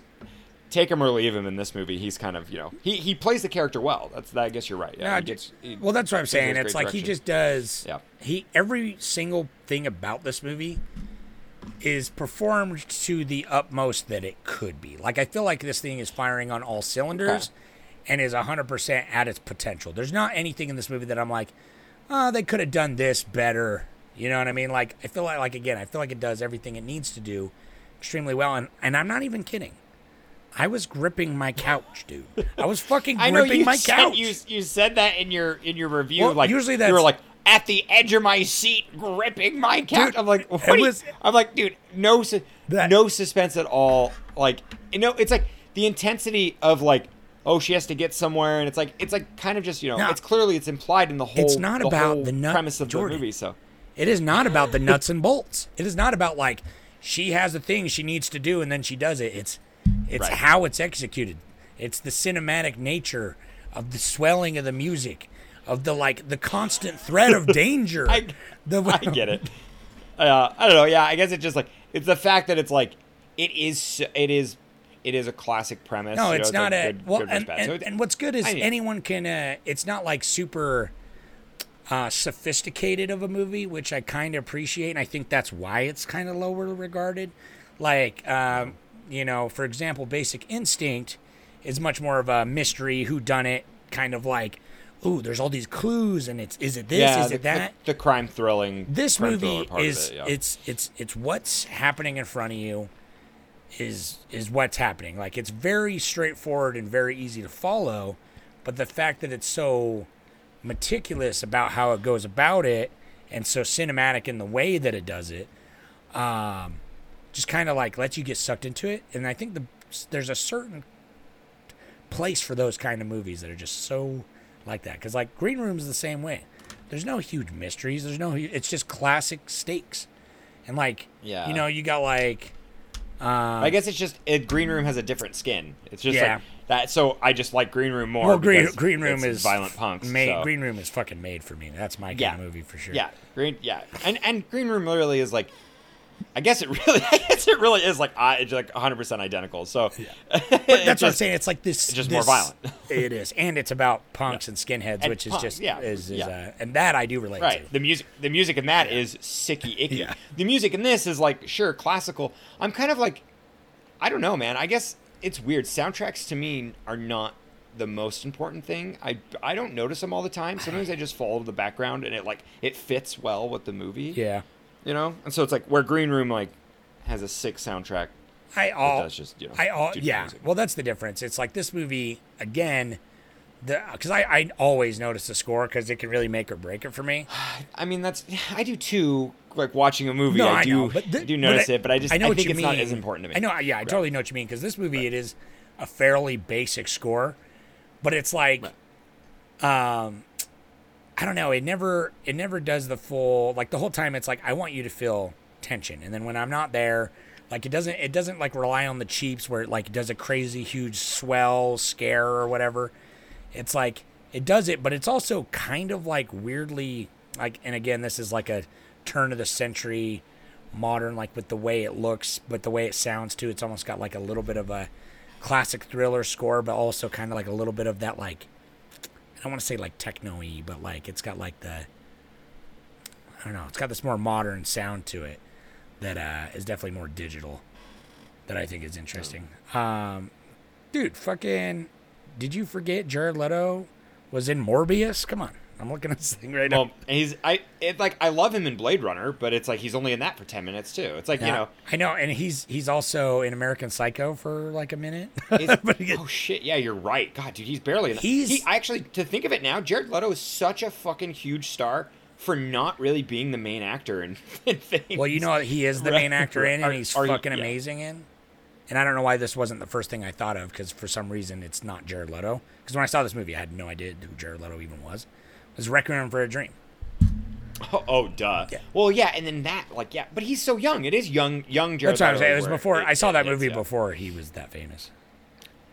take him or leave him in this movie. He's kind of you know he, he plays the character well. That's I guess you're right. Yeah, No, he gets- he- well, that's what I'm saying. It's like he just does. Yeah. He every single thing about this movie is performed to the utmost that it could be. Like I feel like this thing is firing on all cylinders, and is 100 percent at its potential. There's not anything in this movie that I'm like, oh, they could have done this better. You know what I mean? Like I feel like, like again, I feel like it does everything it needs to do extremely well, and and I'm not even kidding. I was gripping my couch, dude. I was fucking gripping I know you my said, couch. You you said that in your in your review. Well, like usually you that's- were like at the edge of my seat, gripping my couch. Dude, I'm like, what you- was- I'm like, dude, no, That- no suspense at all. Like, you know, it's like the intensity of like, oh, she has to get somewhere, and it's like, it's like kind of just, you know, No. it's clearly it's implied in the whole. It's not the about the nut- premise of Jordan. the movie. So It is not about the nuts and bolts. It is not about like she has a thing she needs to do and then she does it. It's it's Right. how it's executed. It's the cinematic nature of the swelling of the music, of the like the constant threat of danger. I, the, I get it. Uh, I don't know. Yeah, I guess it's just like it's the fact that it's like it is it is it is a classic premise. No, you know, it's not a good- well, good and, and, So and what's good is anyone can. Uh, it's not like super uh, sophisticated of a movie, which I kind of appreciate, and I think that's why it's kind of lower regarded. Like, um, you know, for example, Basic Instinct is much more of a mystery, who done it, kind of like, ooh, there's all these clues, and it's is it this, yeah, is the, it that? The, the crime thrilling. this crime movie thriller part of is it, yeah. it's it's it's what's happening in front of you is is what's happening. Like it's very straightforward and very easy to follow but the fact that it's so meticulous about how it goes about it and so cinematic in the way that it does it um just kind of like lets you get sucked into it. And i think the there's a certain place for those kind of movies that are just so like that. Because like green room is the same way. There's no huge mysteries. There's no it's just classic stakes. And like Yeah. you know you got like Um, I guess it's just it, Green Room has a different skin. It's just Yeah. like that. So I just like Green Room more. well green, green room is violent punks. made, so. green room is fucking made for me that's my kind yeah, of movie for sure Yeah, green. Yeah, and and Green Room literally is like. I guess it really, I guess it really is like I, it's like 100 percent identical. So but that's what I'm saying. It's like this. it's just this- more violent. it is, and it's about punks and skinheads, And which is just yeah, is, is yeah. Uh, and that I do relate Right. to. The music the music in that is sicky icky. Yeah. The music in this is like sure classical. I'm kind of like I don't know, man. I guess it's weird. Soundtracks to me are not the most important thing. I I don't notice them all the time. Sometimes I just follow the background and it like it fits well with the movie. Yeah, You know? And so it's like where Green Room like has a sick soundtrack. I all does just, you know, I all yeah. music. Well, that's the difference. It's like this movie again. The because I, I always notice the score because it can really make or break it for me. I mean that's I do too. Like watching a movie, No, I, I do know, but I do notice I- it, but I just I know what think you it's not mean. as important to me. I know, yeah, I totally know what you mean because this movie it is a fairly basic score, but it's like, um, I don't know. It never it never does the full like the whole time. It's like I want you to feel tension, and then when I'm not there, like it doesn't it doesn't like rely on the cheaps where it like does a crazy huge swell scare or whatever. It's like it does it, but it's also kind of like weirdly like. And again, this is like a turn of the century modern, like with the way it looks, but the way it sounds too. It's almost got like a little bit of a classic thriller score, but also kind of like a little bit of that like I don't want to say like techno-y, but like it's got like the I don't know, it's got this more modern sound to it that uh, is definitely more digital that I think is interesting. Um, dude, fucking, did you forget Jared Leto was in Morbius? Come on, I'm looking at this thing right now. Well, he's I it like I love him in Blade Runner, but it's like he's only in that for ten minutes too. It's like you know, I know, and he's he's also in American Psycho for like a minute. he's- But he- oh shit, yeah, you're right. God, dude, he's barely in. He's- he actually to think of it now, Jared Leto is such a fucking huge star for not really being the main actor in, in things. Well, you know he is the main actor in, and he's are you- fucking yeah. amazing in. And I don't know why this wasn't the first thing I thought of, because for some reason it's not Jared Leto. Because when I saw this movie, I had no idea who Jared Leto even was. Was Requiem for a Dream. Oh, oh, duh. Yeah. Well, yeah, and then that, like, yeah, but he's so young. It is young, young Jared. That's what I'm saying. It was before it- I saw that movie before he was that famous.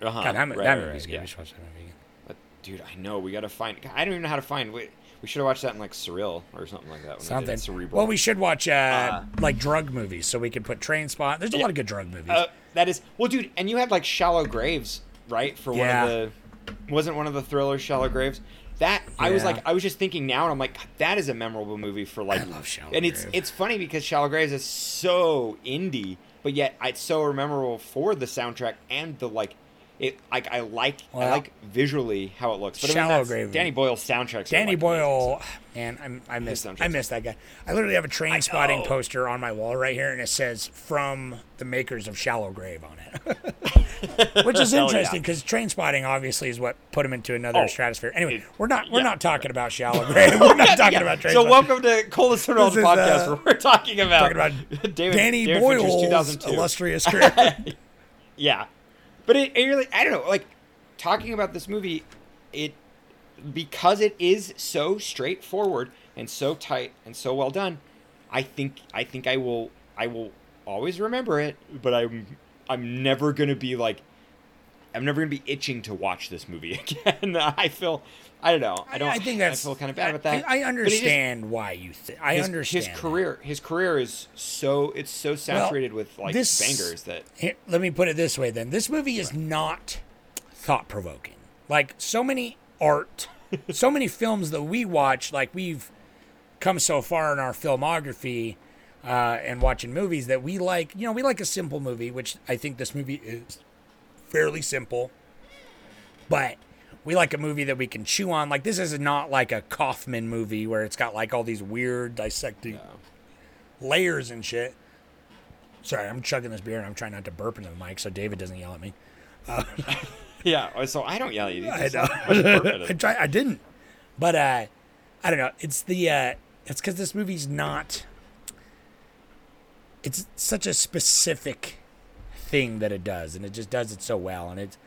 Uh-huh. God, that, Right, that movie's right, good. yeah. We should watch that movie. again. But, dude, I know we gotta find. I don't even know how to find. We, we should have watched that in like Surreal or something like that. When Something. Cerebral. Well, we should watch uh, like drug movies so we can put Train Spot. There's a lot of good drug movies. Uh, that is well, dude, and you had like Shallow Graves, right? For Yeah. one of the wasn't one of the thrillers Shallow Graves. That I was like, I was just thinking now, and I'm like, that is a memorable movie for like. I love Shallow And it's it's funny because Shallow Graves is so indie, but yet it's so memorable for the soundtrack and the like. It like I like I like visually how it looks. But I mean, Shallow that's- Danny Boyle's soundtrack. Danny Boyle, man, I'm, I miss I miss that guy. I literally have a Trainspotting poster on my wall right here, and it says "From the makers of Shallow Grave" on it, which is interesting yeah. because Trainspotting obviously is what put him into another Oh, stratosphere. Anyway, it- we're not we're yeah, not talking about Shallow Grave. We're not talking Yeah. about train. So welcome to Colas and Rolls podcast, uh, where we're talking about talking about David, Danny David Boyle's 2002. illustrious career. Yeah, but it, really I don't know like talking about this movie, it because it is so straightforward and so tight and so well done. I think I think I will I will always remember it, but I'm I'm never gonna be like I'm never gonna be itching to watch this movie again. I feel I don't know I don't I think that's. I feel kind of bad about that. I, I But just- understand why you think. I his, understand his that. career his career is so it's so saturated with like this- bangers that Here, let me put it this way then. This movie is not thought provoking. Like so many art, so many films that we watch, like we've come so far in our filmography uh, and watching movies that we like, you know, we like a simple movie, which I think this movie is fairly simple. But we like a movie that we can chew on. Like this is not like a Kaufman movie where it's got like all these weird dissecting layers and shit. Sorry, I'm chugging this beer and I'm trying not to burp into the mic so David doesn't yell at me. yeah. So I don't yell at you. I know. I try. I didn't, but uh, I don't know. It's the uh, it's because this movie's not. It's such a specific thing that it does, and it just does it so well, and it's.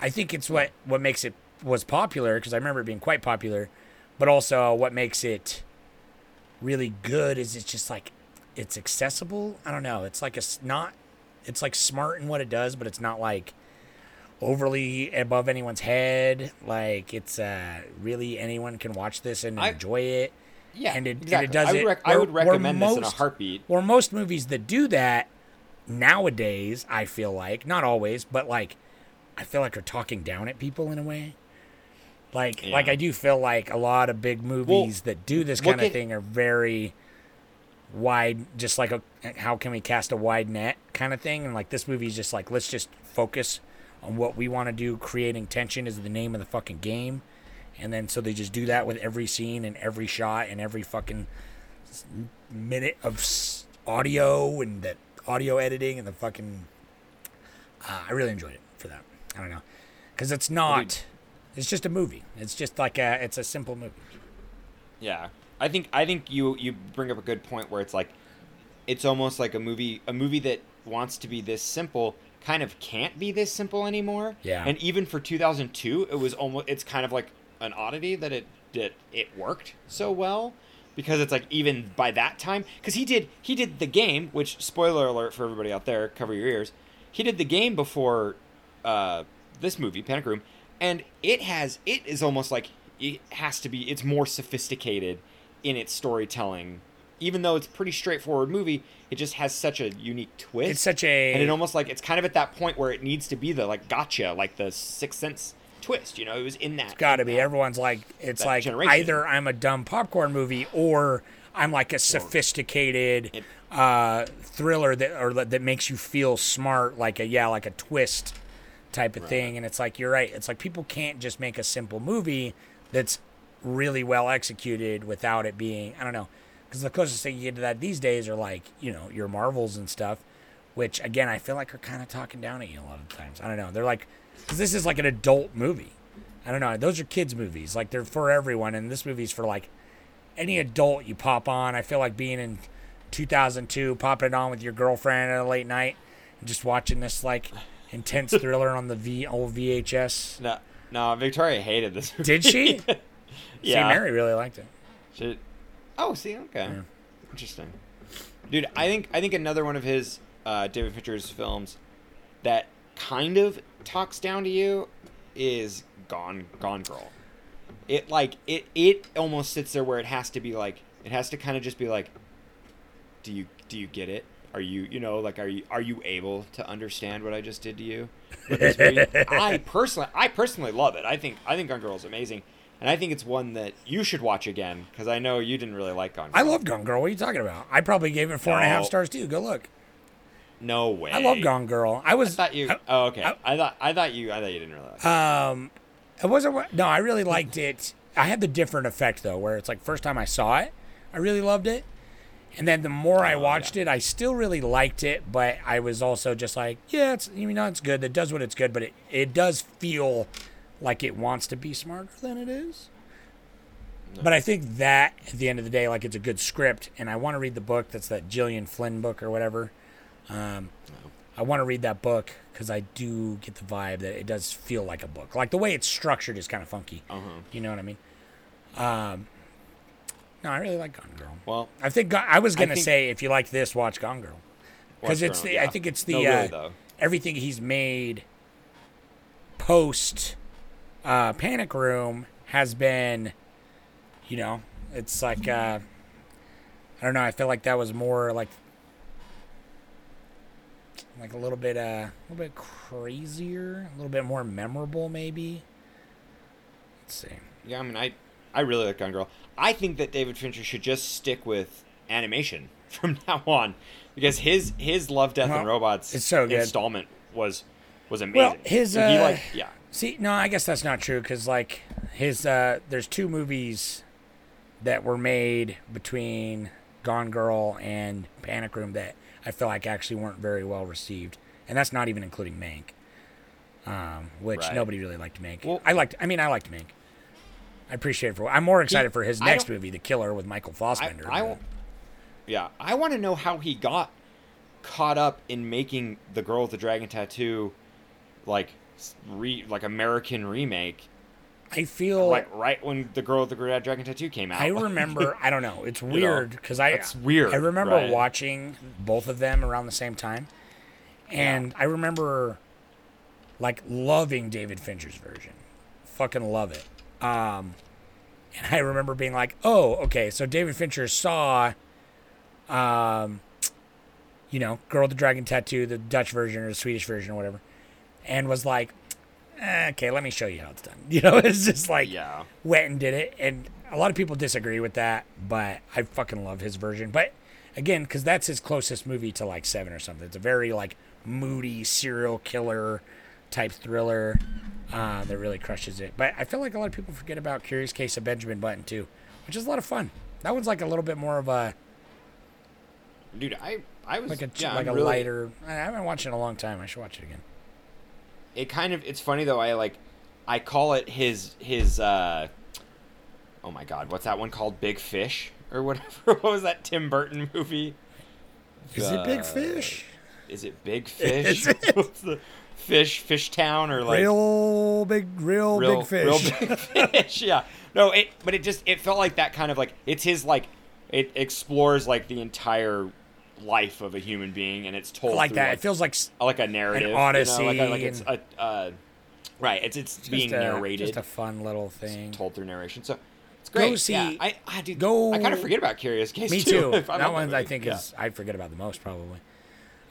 I think it's what what makes it was popular because I remember it being quite popular, but also what makes it really good is it's just like it's accessible. I don't know. It's like a not. It's like smart in what it does, but it's not like overly above anyone's head. Like it's uh really anyone can watch this and I- enjoy it. Yeah, and it, and it does I would, it. I would recommend this in a heartbeat. Or most movies that do that nowadays, I feel like not always, but like I feel like are talking down at people in a way. Like like I do feel like a lot of big movies that do this kind of at- thing are very wide just like a how can we cast a wide net kind of thing? And like this movie is just like let's just focus on what we want to do. Creating tension is the name of the fucking game. And then so they just do that with every scene and every shot and every fucking minute of audio and that audio editing and the fucking uh, I really enjoyed it for that. I don't know. Because it's not it's just a movie it's just like a it's a simple movie Yeah, I think I think you you bring up a good point where it's like, it's almost like a movie a movie that wants to be this simple kind of can't be this simple anymore. Yeah. And even for 2002, it was almost it's kind of like an oddity that it that it worked so well because it's like even by that time because he did he did the game which spoiler alert for everybody out there cover your ears he did the game before uh, this movie Panic Room and it has it is almost like it has to be it's more sophisticated in its storytelling even though it's a pretty straightforward movie it just has such a unique twist It's such a- and it almost like it's kind of at that point where it needs to be the like gotcha like the sixth sense twist you know it was in that It's Got to be. that- Everyone's like, it's like generation. either I'm a dumb popcorn movie or I'm like a sophisticated It- uh, thriller that or that makes you feel smart, like a yeah, like a twist type of thing. And it's like you're right. It's like people can't just make a simple movie that's really well executed without it being I don't know. Because the closest thing you get to that these days are like you know your Marvels and stuff, which again I feel like are kind of talking down at you a lot of times. I don't know. They're like, because this is like an adult movie. I don't know. Those are kids' movies. Like they're for everyone, and this movie's for like any adult you pop on. I feel like being in 2002, popping it on with your girlfriend at a late night, and just watching this like intense thriller on the V old VHS. no no victoria hated this movie. Did she? yeah See, Mary really liked it. She- Oh, see, okay, interesting, dude. I think I think another one of his uh, David Fincher's films that kind of talks down to you is Gone Gone Girl. It like it it almost sits there where it has to be like it has to kind of just be like, do you do you get it? Are you you know like are you are you able to understand what I just did to you? with this movie? I personally I personally love it. I think I think Gone Girl is amazing. And I think it's one that you should watch again because I know you didn't really like Gone Girl. I love Gone Girl. What are you talking about? I probably gave it four and a half No. stars too. Go look. No way. I love Gone Girl. I I was. thought you. I- oh, okay. I- I, thought. I thought you. I thought you didn't really. Like. Um, it wasn't. No, I really liked it. I had the different effect though, where it's like first time I saw it, I really loved it, and then the more I Oh, watched yeah. it, I still really liked it, but I was also just like, yeah, it's you know it's good. It does what it's good, but it it does feel like it wants to be smarter than it is. But I think that at the end of the day, like it's a good script, and I want to read the book. That's that Gillian Flynn book or whatever. Um, I want to read that book because I do get the vibe that it does feel like a book. Like the way it's structured is kind of funky. Uh-huh. You know what I mean? Um, no, I really like Gone Girl. Well, I think Go- I was gonna think- say if you like this, watch Gone Girl because Watch it's Gone, the yeah. I think it's the No, uh, really, though. everything he's made post uh, Panic Room has been, you know, it's like uh, I don't know. I feel like that was more like like a little bit uh, a little bit crazier, a little bit more memorable, maybe. Let's see. yeah. I mean, I. I really like Gone Girl. I think that David Fincher should just stick with animation from now on, because his his Love, Death, and Robots it's so good. installment was was amazing. Well, his he uh, like yeah. See, no, I guess that's not true because like his uh, there's two movies that were made between Gone Girl and Panic Room that I feel like actually weren't very well received, and that's not even including Mank, um, which Right. nobody really liked Mank. Well- I liked. I mean, I liked Mank. I appreciate it for. I'm more excited for his next movie, The Killer, with Michael Fassbender. I but- yeah, I want to know how he got caught up in making the girl with the dragon tattoo, like re like American remake, I feel like right when the girl with the dragon tattoo came out. I remember. I don't know. It's weird because I. It's weird, I remember right? watching both of them around the same time, and I remember like loving David Fincher's version. Fucking love it. Um, and I remember being like, "Oh, okay." So David Fincher saw, um, you know, Girl with the Dragon Tattoo, the Dutch version or the Swedish version or whatever, and was like, eh, "Okay, let me show you how it's done." You know, it's just like Yeah. went and did it. And a lot of people disagree with that, but I fucking love his version. But again, because that's his closest movie to like Seven or something. It's a very like moody serial killer type thriller uh, that really crushes it. But I feel like a lot of people forget about Curious Case of Benjamin Button too, which is a lot of fun. That one's like a little bit more of a dude. I I was like a yeah, like I'm a really- lighter. I haven't watched it in a long time. I should watch it again. It kind of it's funny though. I like I call it his his. uh Oh my god, what's that one called? Big Fish or whatever. what was that Tim Burton movie? Is it Big The- Fish? Is it Big Fish? What's the Fish Fish Town or like real big, real, real big fish. Real big fish. Yeah. No, it but it just it felt like that kind of like it's his like it explores like the entire life of a human being and it's I told like that. It feels like like a narrative, you know, odyssey like, like it's a uh, right. It's it's being a, narrated, Just a fun little thing. told through narration. So it's great. Go see- yeah, I I, do, go- I kind of forget about Curious Case. Me too. too. that one I think Yeah. is I forget about the most probably.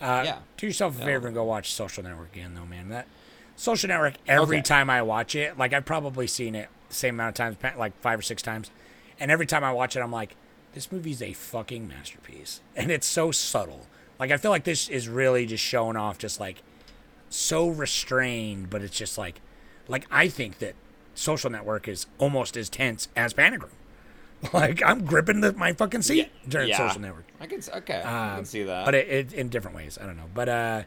Uh, Yeah. Do yourself a favor and go watch Social Network again, though, man. That Social Network. Every Okay. time I watch it, like I've probably seen it the same amount of times, like five or six times, and every time I watch it, I'm like, this movie's a fucking masterpiece, and it's so subtle. Like I feel like this is really just showing off, just like so restrained, but it's just like, like I think that Social Network is almost as tense as Panic Room. Like I'm gripping the, my fucking seat during Yeah. Social Network. I can okay. I can see that. But it, it in different ways. I don't know. But uh,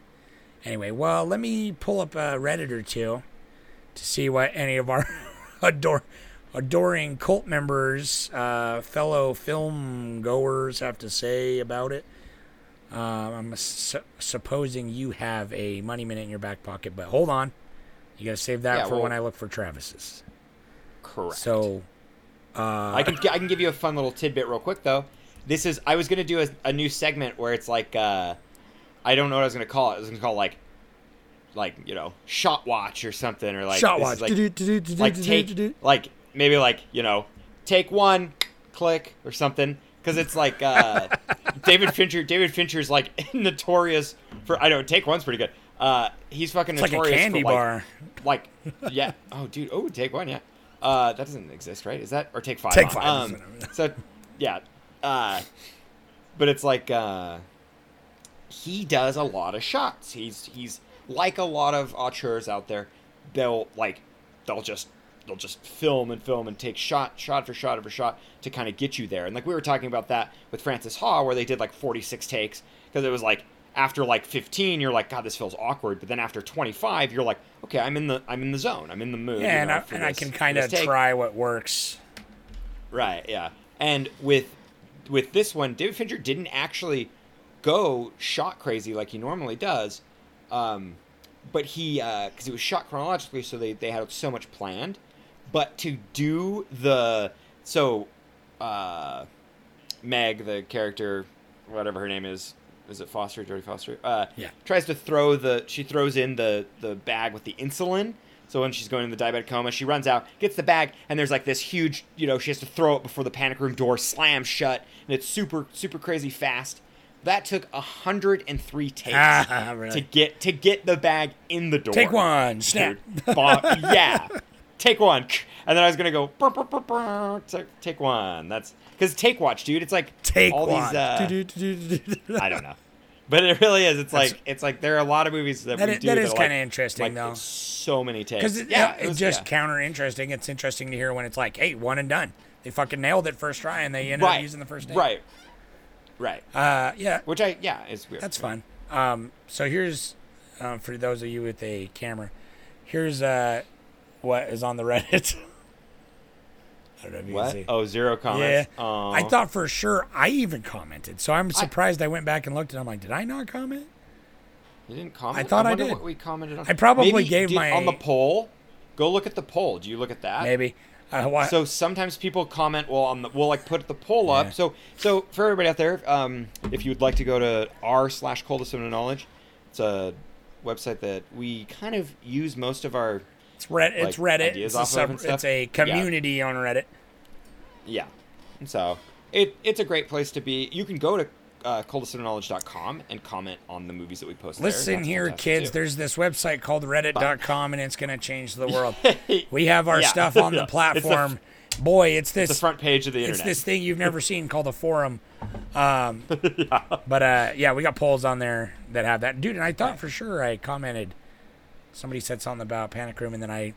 anyway, well, let me pull up a Reddit or two to see what any of our adore, adoring cult members, uh, fellow film goers, have to say about it. Um, I'm su- supposing you have a money minute in your back pocket, but hold on. You got to save that Yeah, for well- when I look for Travis's. Correct. So, I can I can give you a fun little tidbit real quick though. This is I was gonna do a, a new segment where it's like uh, I don't know what I was gonna call it. I was gonna call it like like you know shot watch or something or like Shot watch. is Like, like take like maybe like you know take one click or something because it's like uh, David Fincher. David Fincher's like notorious for I don't take one's pretty good. Uh, he's fucking It's like a candy for, like, bar. like yeah oh dude oh take one yeah uh that doesn't exist right? Is that or take five Take on. five, um so yeah uh but it's like uh he does a lot of shots. He's he's like a lot of auteurs out there. They'll like they'll just they'll just film and film and take shot shot for shot for shot to kind of get you there. And like we were talking about that with Frances Ha where they did like 46 takes because it was like after like 15 you're like god this feels awkward but then after 25 you're like okay i'm in the i'm in the zone i'm in the mood you Yeah, and, I, and I can kind of try what works. Right, yeah. And with with this one, David Fincher didn't actually go shot crazy like he normally does. Um, but he because it was shot chronologically, so they, they had so much planned. But to do the so uh, Meg, the character, whatever her name is, is it Foster, Jodie Foster? Uh, Yeah. Tries to throw the she throws in the the bag with the insulin. So when she's going in the diabetic coma, she runs out, gets the bag, and there's like this huge, you know, she has to throw it before the panic room door slams shut, and it's super, super crazy fast. That took hundred and three takes Ah, really? to get to get the bag in the door. Take one, snap. Dude, yeah, take one, and then I was gonna go "Brr, brr, brr, brr," take, take one. That's because take watch, dude. It's like Take all one. these. Uh. I don't know, but it really is. It's like it's like there are a lot of movies that, That we is- do that that is kinda like- interesting, like, though. So many takes. Because it, yeah, it's was- just yeah. counter interesting. It's interesting to hear when it's like, hey, one and done. They fucking nailed it first try and they ended right up using the first take. Right. Right. Uh, yeah, Which I yeah, it's weird. that's fun. Um, so here's, um, for those of you with a camera, here's uh, what is on the Reddit. I don't know if you can What? see. Oh, zero yeah. comments. Oh. I thought for sure I even commented. So I'm surprised I, went back and looked and I'm like, did I not comment? you didn't comment. I thought I wonder did. What we commented on. I probably Maybe gave did- my- on the poll. Go look at the poll. Do you look at that? Maybe. Uh, why, So sometimes people comment. Well, on the we'll like put the poll up. Yeah. So so for everybody out there, um, if you'd like to go to r slash coldest of knowledge, it's a website that we kind of use most of our it's, Red, it's like, Reddit. It's a, sub, it's a Yeah. community on Reddit. Yeah. So it it's a great place to be. You can go to uh, coldestofknowledge.com and comment on the movies that we post. Listen here, kids. too. There's this website called Reddit.com, and it's going to change the world. we have our Yeah. stuff on Yeah. the It's the- platform. Boy, it's this. the front page of the internet. it's this thing you've never seen called a forum. Um, But uh, yeah, we got polls on there that have that, dude. And I thought for sure I commented. Somebody said something about Panic Room, and then I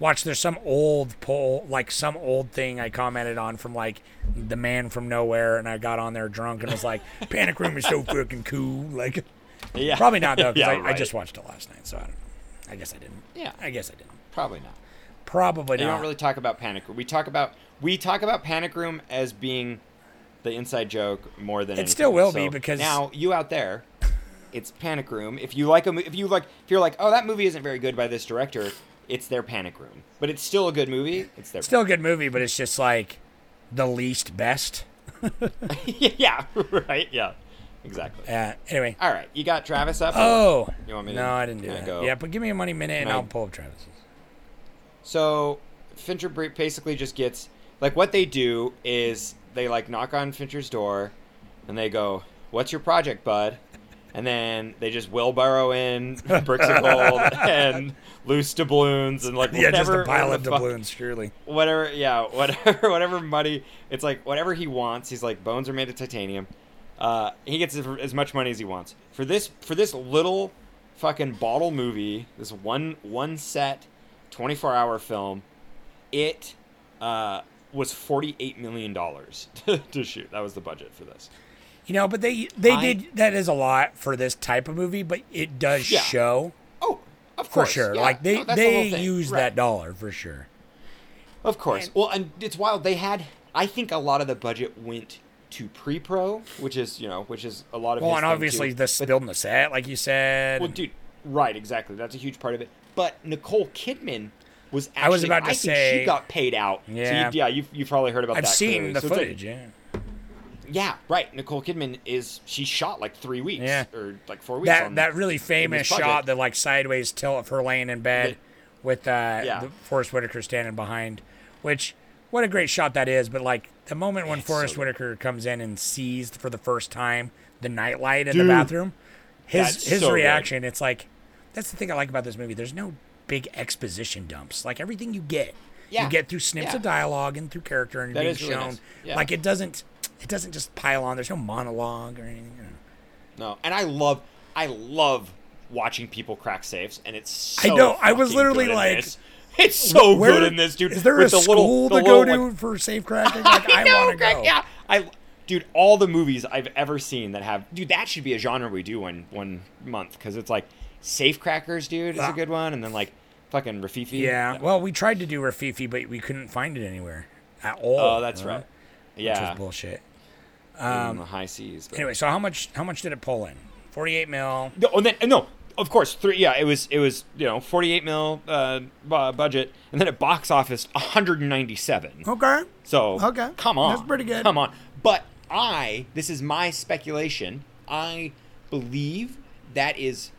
watched. There's some old poll, like some old thing I commented on from like the man from nowhere, and I got on there drunk and was like, "Panic Room is so fucking cool." Like, yeah. probably not though, because yeah, I, I just watched it last night, so I don't know. I guess I didn't. Yeah. I guess I didn't. Probably not. Probably not. We not. don't really talk about Panic Room. We talk about we talk about Panic Room as being the inside joke more than It still will be, So because- now you out there, it's Panic Room. If you like a, if you like, if you're like, oh, that movie isn't very good by this director, it's their Panic Room. But it's still a good movie. It's their Still a good movie, but it's just like the least best. yeah, right, yeah, exactly. Uh, anyway. All right, you got Travis up. Oh. You want me to- No, I didn't do that. go? Yeah, but give me a money minute and I- I'll pull up Travis's. So Fincher basically just gets like what they do is they like knock on Fincher's door, and they go, "What's your project, bud?" And then they just wheelbarrow in bricks of gold and loose doubloons and like Yeah, just a pile of the fuck- doubloons, surely. whatever yeah whatever whatever money it's like whatever he wants he's like bones are made of titanium. Uh, he gets as- as much money as he wants. For this for this little fucking bottle movie this one one set 24 hour film it uh, was 48 million dollars to shoot. That was the budget for this You know, but they they I- did that is a lot for this type of movie, but it does Yeah. show oh of course, for sure. yeah. Like they No, that's the they thing. use Right. that dollar for sure. Of course. well, and it's wild. They had. I think a lot of the budget went to pre-pro, which is you know, which is a lot of. Well, and obviously too. the But- building the set, like you said. Well, dude, right, exactly. That's a huge part of it. But Nicole Kidman was. Actually, I was about to I think say- she got paid out. So Yeah. you, yeah, you've, you've probably heard about I've that. seen clearly. the So it's like- footage. yeah. Yeah, right. Nicole Kidman is she shot like three weeks Yeah. or like four weeks. That on, that really famous shot, the like sideways tilt of her laying in bed The- with uh, Yeah. the Forest Whitaker standing behind, which what a great shot that is. But like the moment when It's Forest so. Whitaker comes in and sees for the first time the nightlight in Dude. the bathroom, his his so good. reaction, it's like that's the thing I like about this movie. There's no big exposition dumps. Like everything you get, Yeah. you get through snips Yeah. of dialogue and through character and That being is really shown. nice. Yeah. Like it doesn't it doesn't just pile on. There's no monologue or anything. you know. No, and I love, I love watching people crack safes, and it's so I know, I was literally like, this. it's so Where- good in this, dude. Is there With a the school little, the to go little, to like- for safe cracking? Like, I, know, want to go. Yeah, I, dude, all the movies I've ever seen that have, dude, that should be a genre we do one one month because it's like Safe Crackers, dude, is Ah. a good one, and then like fucking Rififi. Yeah. Well, we tried to do Rififi, but we couldn't find it anywhere at all. Oh, that's right. Which Yeah. was bullshit. In the high seas. but- Anyway, so how much? How much did it pull in? Forty-eight mil. No, and then no, of course, three. Yeah, it was it was you know forty eight mil uh, budget, and then at box office one hundred and ninety seven. Okay. So Okay. come on, That's pretty good. Come on, but I this is my speculation. I believe that is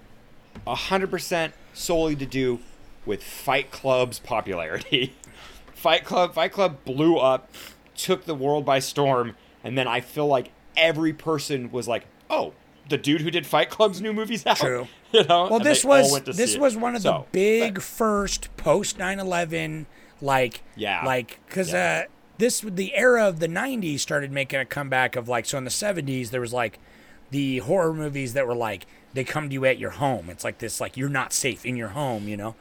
hundred percent solely to do with Fight Club's popularity. Fight Club, Fight Club blew up, took the world by storm, and then I feel like every person was like, "Oh, the dude who did Fight Club's new movie's out." True. You know. Well, and this was this see it. was one of the So, big first post 9/11 like Yeah. like because Yeah. uh, this the era of the 90s started making a comeback of like so in the 70s there was like the horror movies that were like they come to you at your home. It's like this like you're not safe in your home, you know.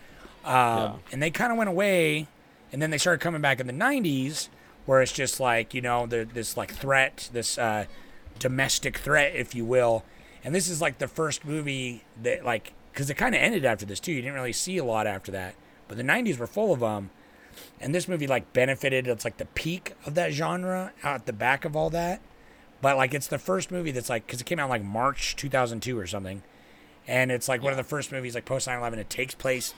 Um, Yeah. And they kind of went away, and then they started coming back in the 90s where it's just like you know the, this like threat, this uh, domestic threat, if you will. And this is like the first movie that like because it kind of ended after this too. You didn't really see a lot after that, but the '90s were full of them. And this movie like benefited. It's like the peak of that genre out at the back of all that. But like it's the first movie that's like because it came out like March 2002 or something, and it's like one of the first movies like post 9/11. It takes place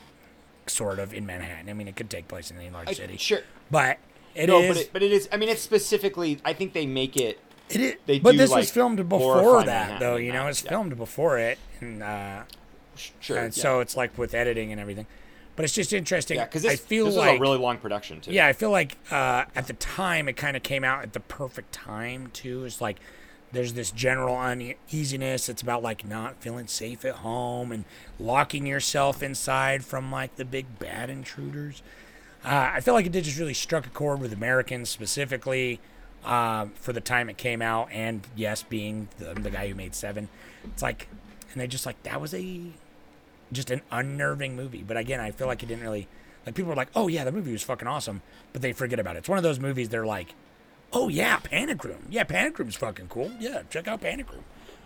sort of in Manhattan. I mean, it could take place in any large I- city, Sure. but it is. no, but it, but it is. I mean, it's specifically. I think they make it. It is, They but this like, was filmed before that, though. You know, it's yeah. filmed before it, and uh, Sure. and yeah. so it's like with editing and everything. But it's just interesting. yeah, because I feel this like a really long production too. yeah, I feel like uh, at the time it kind of came out at the perfect time too. It's like there's this general uneasiness. It's about like not feeling safe at home and locking yourself inside from like the big bad intruders. Uh, I feel like it did just really struck a chord with Americans specifically um, for the time it came out, and yes, being the, the guy who made Seven, it's like, and they just like that was a just an unnerving movie. But again, I feel like it didn't really like people were like, "Oh yeah, the movie was fucking awesome," but they forget about it. It's one of those movies they're like, "Oh yeah, Panic Room. Yeah, Panic Room's fucking cool. Yeah, check out Panic Room."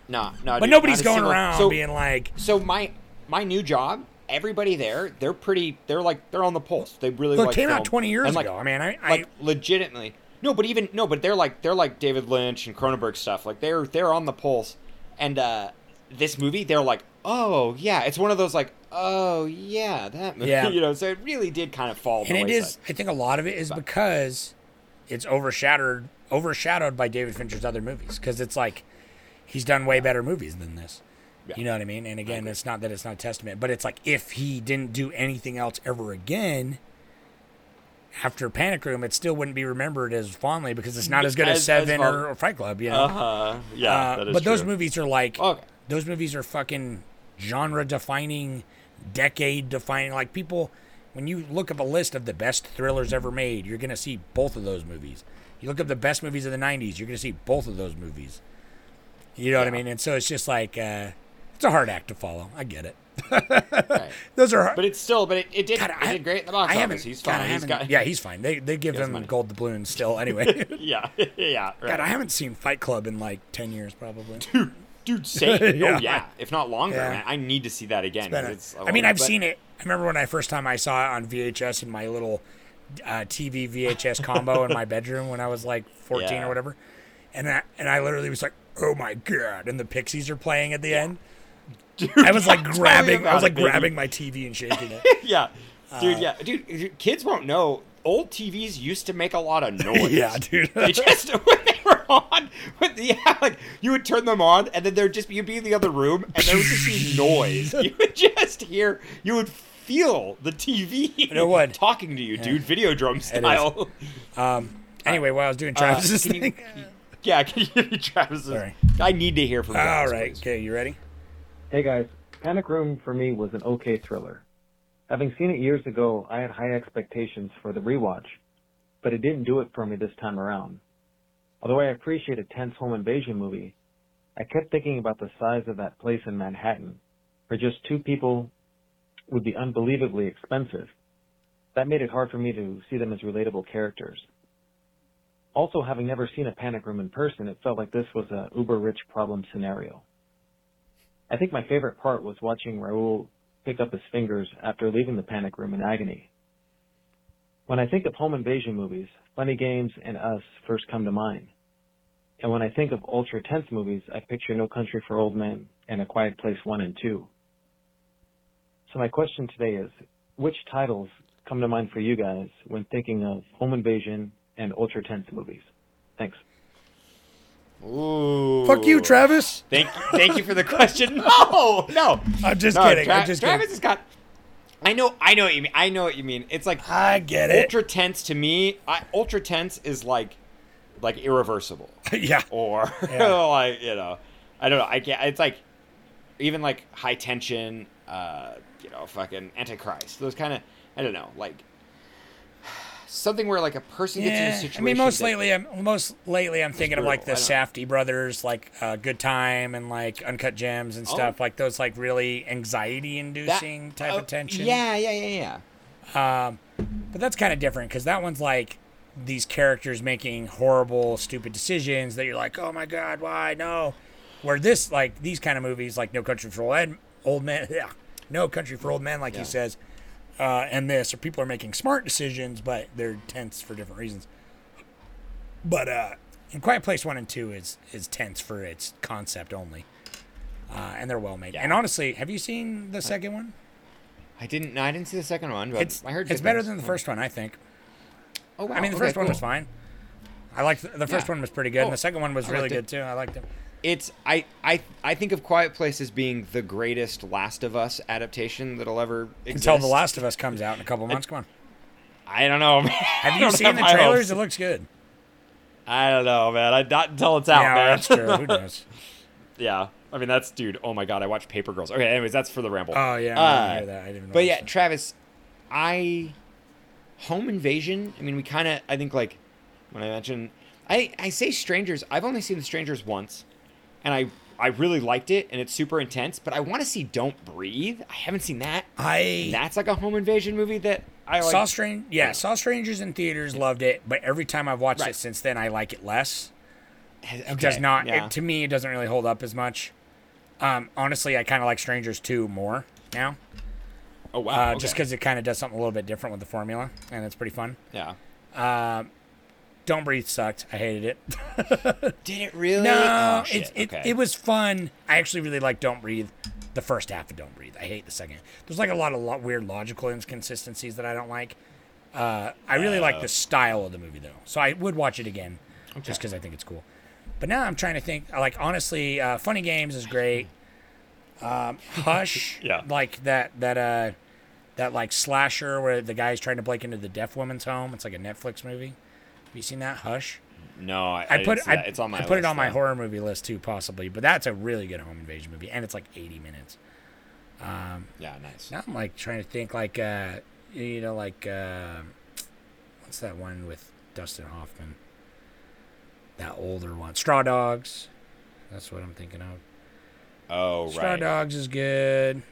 No, no. But dude, nobody's going single- around so, being like, So my my new job, everybody there, they're pretty. They're like they're on the pulse. They really "Well, it like came out film. 20 years And, like, ago." I mean, I, I like legitimately. No, but even no, but they're like they're like David Lynch and Cronenberg stuff. Like they're they're on the pulse. And uh this movie, they're like, oh yeah, it's one of those like, oh yeah, that movie. Yeah. you know, so it really did kind of fall. and it wayside. is. I think a lot of it is because it's overshadowed overshadowed by David Fincher's other movies because it's like he's done way better movies than this. You know what I mean? And again, it's not that it's not a testament, but it's like if he didn't do anything else ever again after Panic Room, it still wouldn't be remembered as fondly because it's not as good as, As- as Seven fond- or, or Fight Club. You know, Uh-huh. Yeah, Uh, that is but those movies are like Okay. those movies are fucking genre defining, decade defining. Like people, when you look up a list of the best thrillers ever made, you're gonna see both of those movies. You look up the best movies of the '90s, you're gonna see both of those movies. You know what I mean? And so it's just like uh, it's a hard act to follow. I get it. Right. Those are. hard. But it's still, but it, it did, God, it I- did great in the box I office. haven't. He's God, fine. I He's got, yeah, he's fine. They they give him money. gold doubloons still. Anyway, yeah, yeah. Right. God, I haven't seen Fight Club in like ten years probably. Dude, same. Yeah. Oh yeah, if not longer, Yeah. man. I need to see that again. been a- It's- I mean, I've but- seen it. I remember when I first time I saw it on VHS in my little uh, TV VHS combo in my bedroom when I was like 14 Yeah. or whatever, and I, and I literally was like, "Oh my god!" And the Pixies are playing at the end. I was like grabbing, I was like it, grabbing my TV and shaking it. yeah. dude. Yeah, dude, dude, Kids won't know. Old TVs used to make a lot of noise. Yeah, dude. They just when they were on, when, yeah, like you would turn them on, and then there'd just you'd be in the other room, and there would just be noise. You would just hear, you would feel the TV It would. talking to you, dude, Videodrome style. Um. Anyway, while I was doing Uh, Travis's you- thing. yeah, can you hear Travis's? Sorry. I need to hear from. All Travis, right. please. Okay, you ready? Hey guys, Panic Room for me was an okay thriller. Having seen it years ago, I had high expectations for the rewatch, but it didn't do it for me this time around. Although I appreciate a tense home invasion movie, I kept thinking about the size of that place in Manhattan, where just two people would be unbelievably expensive. That made it hard for me to see them as relatable characters. Also, having never seen a panic room in person, it felt like this was a uber rich problem scenario. I think my favorite part was watching Raoul pick up his fingers after leaving the panic room in agony. When I think of home invasion movies, Funny Games and Us first come to mind. And when I think of ultra tense movies, I picture No Country for Old Men and A Quiet Place 1 and 2. So my question today is, which titles come to mind for you guys when thinking of home invasion and ultra tense movies? Thanks. Ooh. Fuck you, Travis. Thank you, thank you for the question. No, no. I'm just No, kidding. Tra- I'm just kidding. Travis kidding. has got. I know, I know what you mean. I know what you mean. It's like I get it. ultra tense to me. I, ultra tense is like, like irreversible, yeah. or Yeah. like you know, I don't know. I can't. It's like, even like high tension. Uh, you know, fucking Antichrist. Those kind of. I don't know, like something where like a person gets in a situation. I mean, most that- lately, I'm most lately I'm thinking of like the brutal, Safdie brothers, like uh, Good Time and like Uncut Gems and stuff, like those like really anxiety-inducing type oh, of tension. Yeah, yeah, yeah, yeah. but that's kind of different because that one's like these characters making horrible, stupid decisions that you're like, oh my god, why no? Where this like these kind of movies, like No Country for Old Men, old men, yeah, No Country for Old Men, like Yeah. he says, uh, and this, or people are making smart decisions, but they're tense for different reasons. But uh, in Quiet Place One and Two is is tense for its concept only, uh, and they're well made. And honestly, have you seen the second one? I didn't. No, I didn't see the second one. But It's I heard it's better things. than the first one, I think. Oh, wow. I mean, the okay, first one was fine. I liked the, the first Yeah. one was pretty good, and Oh, the second one was I really liked it. good too. I liked it. It's I I I think of Quiet Place as being the greatest Last of Us adaptation that'll ever exist. Until The Last of Us comes out in a couple months. Come on. I don't know. Man. Have you seen the trailers? hopes. It looks good. I don't know, man. I not until it's out, yeah, man. that's true. Who knows? yeah. I mean, that's dude. Oh my god, I watched Paper Girls. Okay, anyways, that's for the ramble. Oh yeah, I Uh, didn't hear that. I didn't. Know. But yeah, that. Travis, I home invasion. I mean, we kind of. I think like when I mentioned, I I say strangers. I've only seen the strangers once, and I I really liked it, and it's super intense. But I want to see Don't Breathe. I haven't seen that. I That's like a home invasion movie that I like. saw strange. Yeah, saw Strangers in theaters. Loved it, but every time I've watched Right. it since then, I like it less. Okay, It does not. Yeah. It, to me, it doesn't really hold up as much. Um, honestly, I kind of like Strangers 2 more now, oh wow. uh, okay. just because it kind of does something a little bit different with the formula, and it's pretty fun. Yeah. Don't Breathe sucked. I hated it. Did it really? No, Oh, it's it, okay. it was fun. I actually really like Don't Breathe. The first half of Don't Breathe. I hate the second. There's like a lot of lo- weird logical inconsistencies that I don't like. Uh, I really like the style of the movie though, so I would watch it again just because I think it's cool. But now I'm trying to think. Like honestly, uh, Funny Games is great. Um, Hush, Yeah. like that that uh that like slasher where the guy's trying to break into the deaf woman's home. It's like a Netflix movie. Have you seen that? Hush. No, I, I put I, it's on my I put it on my horror movie list too, possibly. But that's a really good home invasion movie, and it's like 80 minutes. Yeah, nice. Now I'm like trying to think, like uh, you know, like uh, what's that one with Dustin Hoffman? That older one, Straw Dogs. That's what I'm thinking of. Oh, Straw right. Dogs is good.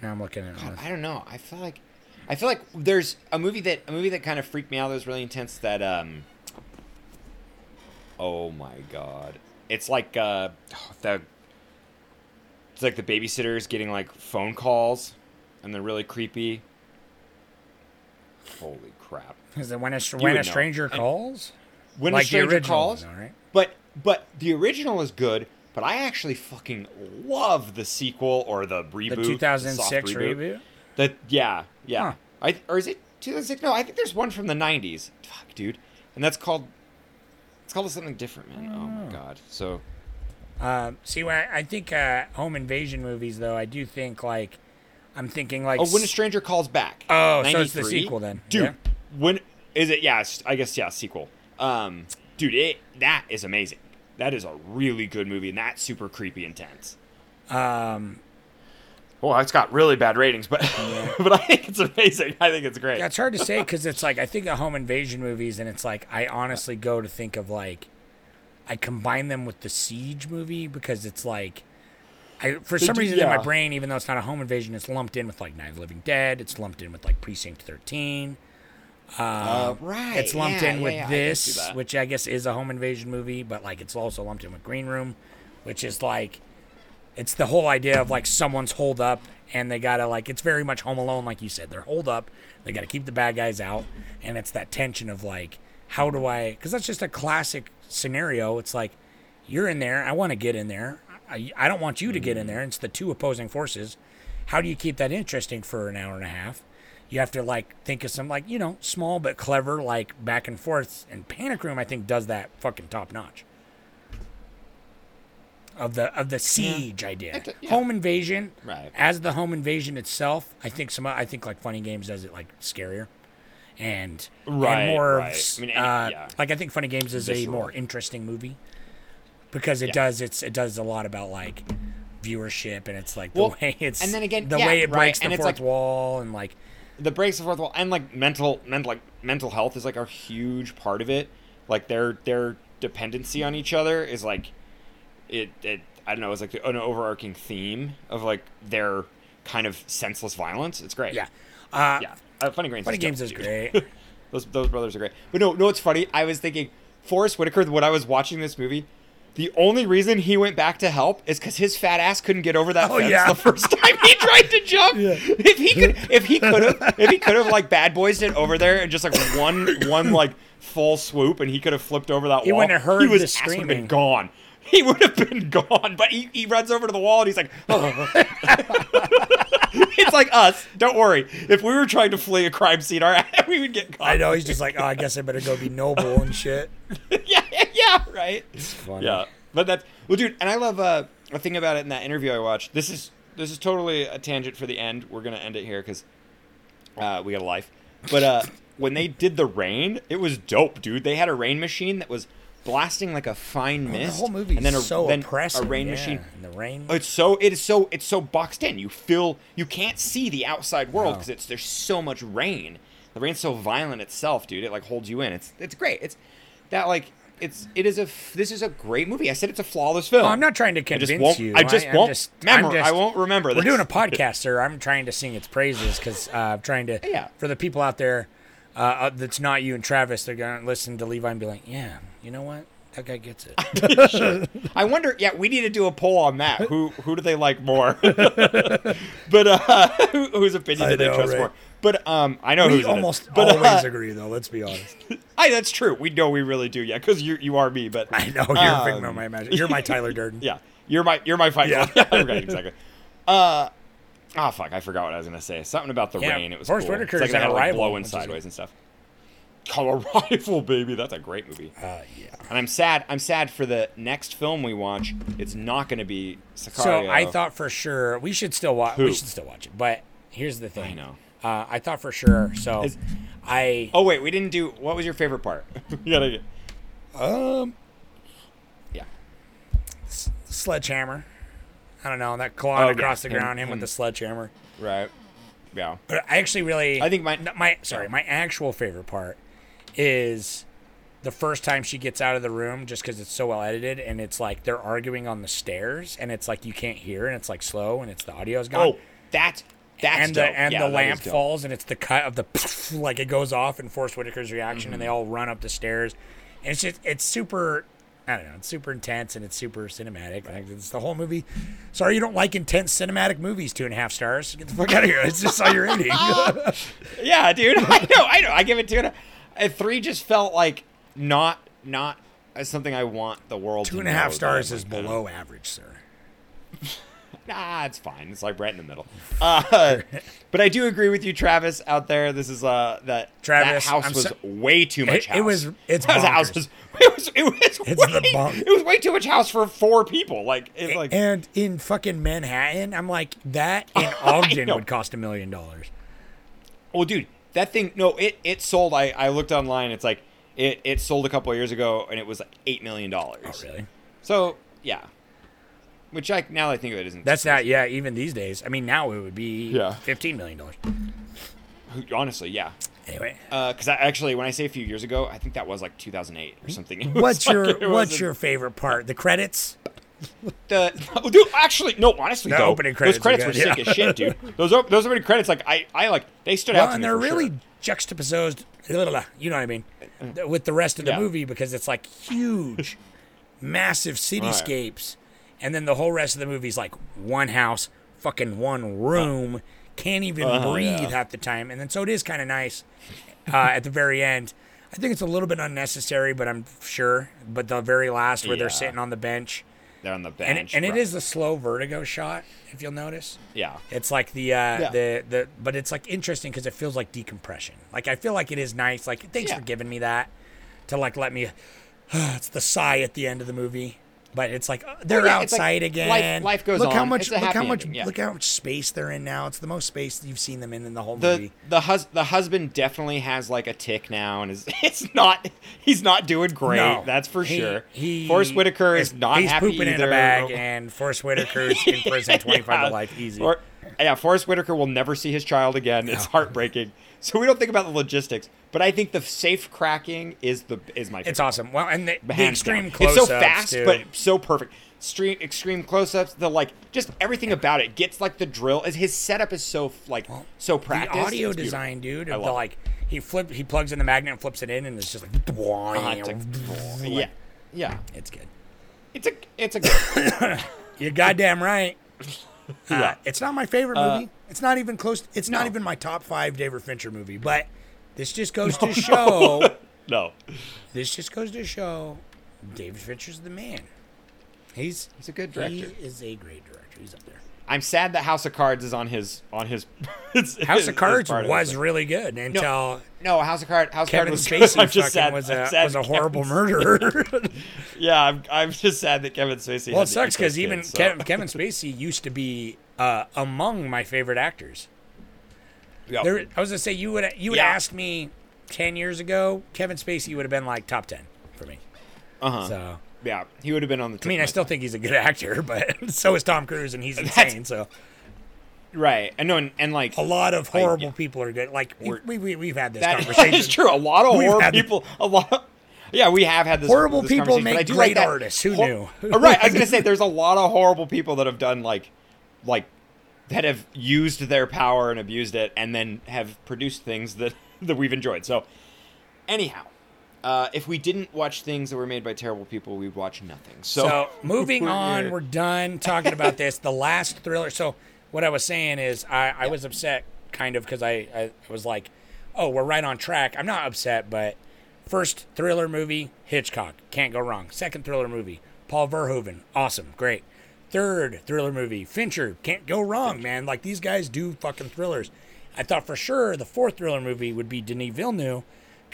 Now I'm looking at. God, I don't know. I feel like I feel like there's a movie that a movie that kind of freaked me out that was really intense that um Oh my god. It's like uh the it's like the babysitters getting like phone calls and they're really creepy. Holy crap. Is it when a You when a know. stranger And- calls? When like a stranger the calls, one, right? but but the original is good, but I actually fucking love the sequel or the reboot, The 2006 soft reboot. The yeah, yeah. I or is it 2006? No, I think there's one from the 90s. Fuck, dude, and that's called. It's called something different, man. Oh my god. So Um, see, I, I think uh, home invasion movies, though, I do think like I'm thinking like Oh, when a stranger calls back. Oh, so it's the sequel then. dude. Yeah. When is it? Yeah, I guess yeah, sequel. Um, dude, it that is amazing. That is a really good movie, and that's super creepy intense. Um, Well, it's got really bad ratings, but but I think it's amazing. I think it's great. yeah, it's hard to say because it's like I think of home invasion movies, and it's like I honestly go to think of like I combine them with the Siege movie because it's like I for some reason in my brain, even though it's not a home invasion, it's lumped in with like Night of the Living Dead. It's lumped in with like Precinct Thirteen. Uh, right. It's lumped yeah, in yeah, with yeah, I this, that. which I guess is a home invasion movie, but like it's also lumped in with Green Room, which is like it's the whole idea of like someone's holed up and they gotta like it's very much Home Alone, like you said. They're holed up, they gotta keep the bad guys out, and it's that tension of like, how do I? Because that's just a classic scenario. It's like you're in there, I want to get in there, I, I don't want you to get in there. It's the two opposing forces. How do you keep that interesting for an hour and a half? You have to like think of some like you know small but clever like back and forth. And Panic Room, I think, does that fucking top notch. Of the of the siege idea, It- yeah. home invasion, Right. As the home invasion itself, I think some I think like Funny Games does it like scarier, and Right, and more right. of I mean, uh, yeah. like I think Funny Games is a more interesting movie because it Yeah. does it's it does a lot about like viewership and it's like the Well, way it's and then again, the yeah, way it right, breaks the fourth like- wall and like the breaks the fourth wall and like mental mental like mental health is like a huge part of it like their their dependency on each other is like it it i don't know it's like an overarching theme of like their kind of senseless violence it's great yeah uh yeah uh, funny games Funny is Games dope, is dude. great. those those brothers are great but no no it's funny i was thinking forest whitaker when i was watching this movie the only reason he went back to help is because his fat ass couldn't get over that Oh, fence yeah. the first time he tried to jump. If he could, if he could have, if he could have like bad boys it over there and just like one, one like full swoop, and he could have flipped over that He wall. wouldn't have heard he was the ass would have screaming. gone. He would have been gone, but he, he runs over to the wall and he's like, "It's like us. Don't worry. If we were trying to flee a crime scene, our we would get caught." I know he's just like oh I guess I better go be noble and shit. yeah, yeah, right. funny. Yeah, but that's well, dude. And I love uh, a thing about it in that interview I watched. This is this is totally a tangent for the end. We're gonna end it here because uh, we got a life. But uh, when they did the rain, it was dope, dude. They had a rain machine that was blasting like a fine mist. Oh, the whole movie and then a, is so then oppressive. A rain yeah, machine. and the rain. It's so it is so it's so boxed in. You feel you can't see the outside world No. because it's there's so much rain. The rain's so violent itself, dude. It like holds you in. It's it's great. It's that like it's it is a this is a great movie. I said it's a flawless film. Oh, I'm not trying to I convince just you. I just I'm won't just- remember. Just- I won't remember. We're this. doing a podcast, sir. I'm trying to sing its praises because uh, I'm trying to. Yeah. For the people out there, uh, uh, that's not you and Travis, they're gonna listen to Levi and be like, "Yeah, you know what? That guy gets it." Sure. I wonder. Yeah, we need to do a poll on that. Who who do they like more? but uh, who, whose opinion I do they know, trust right? more? But um, I know we who's almost But, always uh, agree, though. Let's be honest. I, that's true. We know we really do. Yeah, because you you are me. But I know you're a figment of my imagination. You're my Tyler Durden. Yeah, you're my you're my fight. Yeah. Yeah, right, exactly. Uh, oh fuck, I forgot what I was gonna say. Something about the Yeah, rain. It was Forest cool. Whitaker's it's like an had, like, blowing sideways and stuff. Oh, Arrival, baby, that's a great movie. Uh, yeah. And I'm sad. I'm sad for the next film we watch. It's not going to be Sicario. So I thought for sure we should still watch. We should still watch it. But here's the thing. I know. Uh, I thought for sure. So Is- I Oh wait, we didn't do. What was your favorite part? you gotta get. um Yeah. sledgehammer. I don't know that clawing Oh, yeah, across the ground, him, with the sledgehammer. Right. Yeah. But I actually really, I think my- my sorry, my actual favorite part is the first time she gets out of the room, just because it's so well edited, and it's like they're arguing on the stairs, and it's like you can't hear, and it's like slow, and it's the audio's gone. Oh, that's that's and the dope. and Yeah, the lamp falls, and it's the cut of the like it goes off, and Forest Whitaker's reaction, and they Mm-hmm. all run up the stairs, and it's just it's super. I don't know. It's super intense and it's super cinematic. Like, it's the whole movie. Sorry, you don't like intense cinematic movies. Two and a half stars. Get the fuck out of here. It's just all you're rating. Yeah, dude. I know. I know. I give it two and a, a three. Just felt like not not as something I want the world. Two and a half stars is like, uh, below average, sir. Nah, it's fine. It's like right in the middle. Uh, but I do agree with you, Travis, out there. This is uh that Travis, that house I'm was so- way too much It- house. it was- it's that house was it was it was It's way, the bonk- it was way too much house for four people. Like it's like and in fucking Manhattan, I'm like that in Ogden would cost a million dollars. Oh, dude, that thing. No, it it sold. I I looked online. It's like it it sold a couple of years ago, and it was like eight million dollars. Oh, really? So yeah, which I now I think of it isn't. That's not. Yeah, even these days. I mean, now it would be Yeah. fifteen million dollars. honestly, yeah. Anyway, uh, Because I actually, when I say a few years ago, I think that was like 2008 or something. It what's like- your it what's your favorite part? The credits? the oh, dude? Actually, no. Honestly, The though, opening credits those credits are were good, sick yeah. as shit, dude. Those op- those opening credits, like I I like they stood Well, out and me they're for really sure. juxtaposed. blah, blah, blah, You know what I mean? Uh, with the rest of the Yeah. movie because it's like huge, massive cityscapes, and then the whole rest of the movie's like one house, fucking one room, can't even Uh-huh, breathe yeah. half the time, and then so it is kind of nice uh, at the very end. I think it's a little bit unnecessary, but I'm sure. But the very last where they're sitting on the bench, They're on the bench, and it right. is the slow vertigo shot, if you'll notice. yeah. It's like the uh, Yeah. the the, but it's like interesting because it feels like decompression. Like I feel like it is nice. Like thanks Yeah. for giving me that to like let me. it's the sigh at the end of the movie, but it's like uh, they're yeah, it's like outside life- again. life goes look how on. much It's a look how much ending, yeah. look how much space they're in now. It's the most space you've seen them in in the whole The movie. the hus- the husband definitely has like a tick now, and is it's not he's not doing great. No, that's for he- sure. He Forest Whitaker is not he's happy pooping either. in a bag, and Forest Whitaker's in prison twenty five Yeah. to life easy. Or, yeah, Forest Whitaker will never see his child again. It's heartbreaking. So we don't think about the logistics, but I think the safe cracking is the is my. it's awesome. Well, and the, the extreme close It's so fast, too. but so perfect. Extreme, extreme close-ups. The like, just everything about it gets like the drill. Is His setup is so like so practiced. The audio It's beautiful. design, dude, I of the it. like he flip he plugs in the magnet and flips it in and it's just like, ah, it's like- yeah, yeah. it's good. It's a it's a good. You're goddamn right. Uh, Yeah. it's not my favorite Uh, movie. It's not even close. It's not even my top five David Fincher movie. But this just goes to show. no, this just goes to show, David Fincher's the man. He's he's a good director. he is a great director. He's up there. I'm sad that House of Cards is on his on his. it's- House is- of Cards part of was it. really good until no House of Cards. House Kevin Cards was Spacey. I'm just sad. was a sad was a horrible Spacey- murderer. yeah, I'm, I'm just sad that Kevin Spacey. Well, had it sucks because even so. Kevin, Kevin Spacey used to be uh, among my favorite actors. Yeah. There, I was gonna say you would you would Yeah. ask me ten years ago, Kevin Spacey would have been like top ten for me. Uh-huh. So yeah, he would have been on the. I mean, I still think he's a good actor, but so is Tom Cruise, and he's insane. So right. I know, and, and like a lot of I- horrible yeah. people are good. Like we, we, we we've had this that conversation. is true. A lot of We've horrible people. A lot. Of, yeah, we have had this. Horrible this people make I do great like artists. Who Hor- knew? Uh, right. I was gonna say there's a lot of horrible people that have done like, like, that have used their power and abused it, and then have produced things that that we've enjoyed. So, anyhow. Uh, if we didn't watch things that were made by terrible people, we'd watch nothing. So, So, moving we're on, here. we're done talking about this. The last thriller. So what I was saying is I, I was upset kind of because I, I was like, oh, we're right on track. I'm not upset, but first thriller movie, Hitchcock. Can't go wrong. Second thriller movie, Paul Verhoeven. Awesome. Great. Third thriller movie, Fincher. Can't go wrong, man. Like these guys do fucking thrillers. I thought for sure the fourth thriller movie would be Denis Villeneuve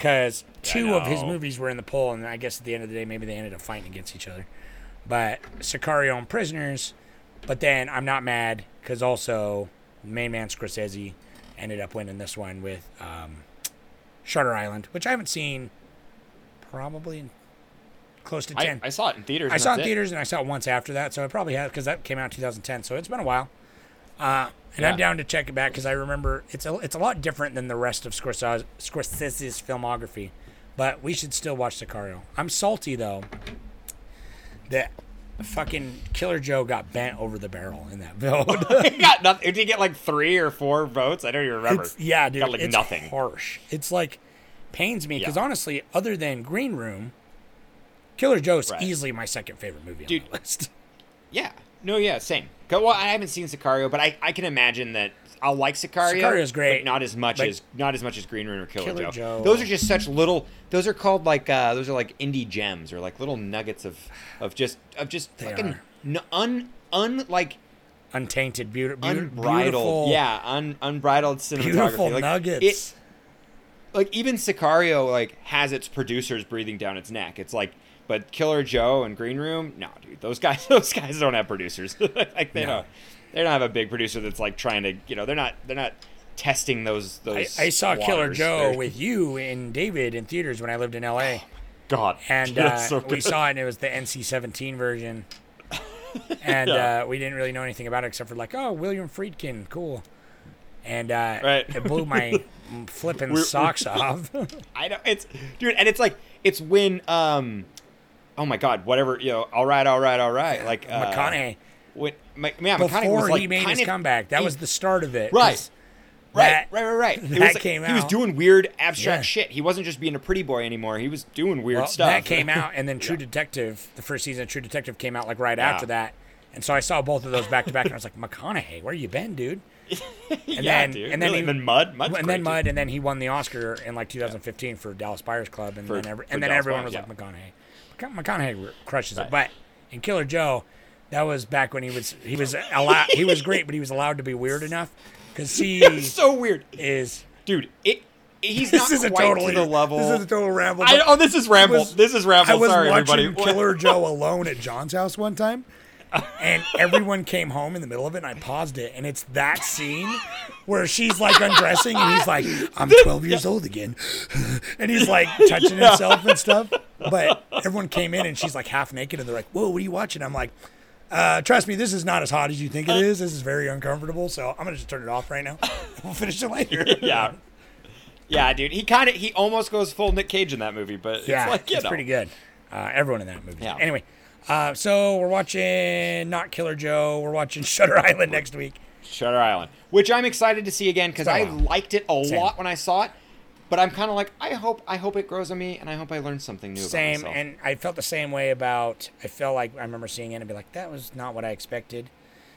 because two of his movies were in the poll, and I guess at the end of the day, maybe they ended up fighting against each other. But Sicario and Prisoners, but then I'm not mad because also main man Scorsese ended up winning this one with um, Shutter Island, which I haven't seen probably in close to I, 10. I saw it in theaters. I saw it in that's theaters and I saw it once after that, so I probably had because that came out in 2010, so it's been a while. Uh, and I'm down to check it back because I remember it's a it's a lot different than the rest of Scorsese, Scorsese's filmography, but we should still watch Sicario. I'm salty though that fucking Killer Joe got bent over the barrel in that vote. it. he got nothing. Did he get like three or four votes? I don't even remember. It's- yeah, dude, Got like it's nothing. harsh. It's like pains me because Yeah. honestly, other than Green Room, Killer Joe's Right. easily my second favorite movie Dude, on the list. Yeah. No, yeah, same. Well, I haven't seen Sicario, but I, I can imagine that I'll like Sicario. Sicario's great. but not as much Like- as not as much as Green Room or Killer, Killer Joe. Joe. Those are just such little. Those are called like uh, those are like indie gems or like little nuggets of of just of just They fucking n- un un like untainted, beauti- beau- unbridled, beautiful, yeah, un, unbridled cinematography. beautiful like, nuggets. It, like even Sicario, like has its producers breathing down its neck. It's like, but Killer Joe and Green Room, no, dude, those guys, those guys don't have producers. like they No. don't, they don't have a big producer that's like trying to, you know, they're not, they're not testing those I, those. I saw Killer. Joe They're- with you and David in theaters when I lived in L.A. God, and uh, so we saw it and it was the NC-17 version, and Yeah. uh, we didn't really know anything about it except for like, oh, William Friedkin, cool, and uh, Right. it blew my flipping socks off. I know it's dude, and it's like it's when um, oh my god, whatever you know, all right, all right, all right, like uh, McConaughey. When Ma- yeah, McConaughey Before was like he made his of- comeback, that he- was the start of it. Right. Right, that- right, right, right. It that was like- came He was doing weird abstract Yeah. shit. He wasn't just being a pretty boy anymore. He was doing weird Well, stuff. that came out, and then True Detective, the first season of True Detective came out like right Yeah. after that, and so I saw both of those back to back, and I was like, McConaughey, where you been, dude? And yeah, then, dude. and then Really, he, and then Mud, Mud's and then. Mud, and then he won the Oscar in like 2015 for Dallas Buyers Club, and For- then every, and then Dallas everyone Buyers, was like. McConaughey. McCona- McConaughey crushes Right. it, but in Killer Joe, that was back when he was he was allowed he was great, but he was allowed to be weird enough because he so weird, is dude. It he's this not is a totally to the level. This is a total ramble. I, oh, this is ramble. was- this is ramble. I was Sorry, watching everybody. Killer Joe alone at John's house one time, and everyone came home in the middle of it, and I paused it, and it's that scene where she's like undressing, and he's like, "I'm 12 years old again," and he's like touching himself and stuff. But everyone came in, and she's like half naked, and they're like, "Whoa, what are you watching?" I'm like. Uh, trust me, this is not as hot as you think it is. This is very uncomfortable, so I'm gonna just turn it off right now. We'll finish it later. yeah, yeah, dude. He kind of he almost goes full Nick Cage in that movie, but Yeah, it's like you it's know. pretty good. Uh, everyone in that movie. Yeah. Anyway, uh, so we're watching not Killer Joe. We're watching Shutter Island next week. Shutter Island, which I'm excited to see again because I been a while. liked it a Same. lot when I saw it. But I'm kind of like, I hope, I hope it grows on me, and I hope I learn something new Same, about myself. and I felt the same way about. I felt like I remember seeing it and be like, that was not what I expected.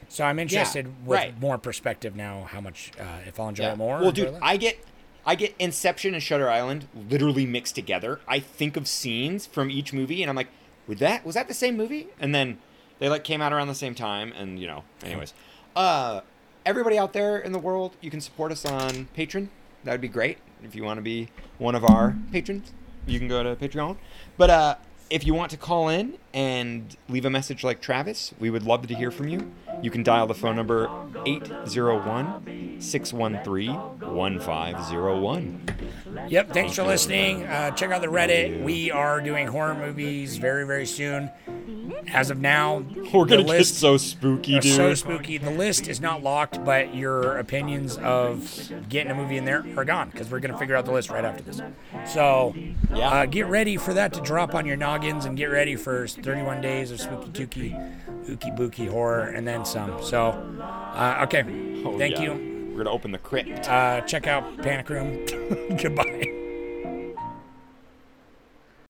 So I'm interested with right. more perspective now. How much uh, if I'll enjoy Yeah. it more? Well, dude. I get, I get Inception and Shutter Island literally mixed together. I think of scenes from each movie, and I'm like, would that was that the same movie? And then they like came out around the same time, and you know, anyways, uh, everybody out there in the world, you can support us on Patreon. That would be great if you want to be one of our patrons. You can go to Patreon, but uh. If you want to call in and leave a message like Travis, we would love to hear from you. You can dial the phone number 801 613 1501. Yep. Thanks for listening. Uh, check out the Reddit. We are doing horror movies very, very soon. As of now, We're gonna get list so spooky, dude. so spooky. The list is not locked, but your opinions of getting a movie in there are gone because we're gonna figure out the list right after this. So, Yeah. uh, get ready for that to drop on your noggins, and get ready for 31 days of spooky tooky, ooky booky horror, and then some. So, uh, okay, Oh, thank yeah. you. We're gonna open the crypt. Uh, check out Panic Room. Goodbye.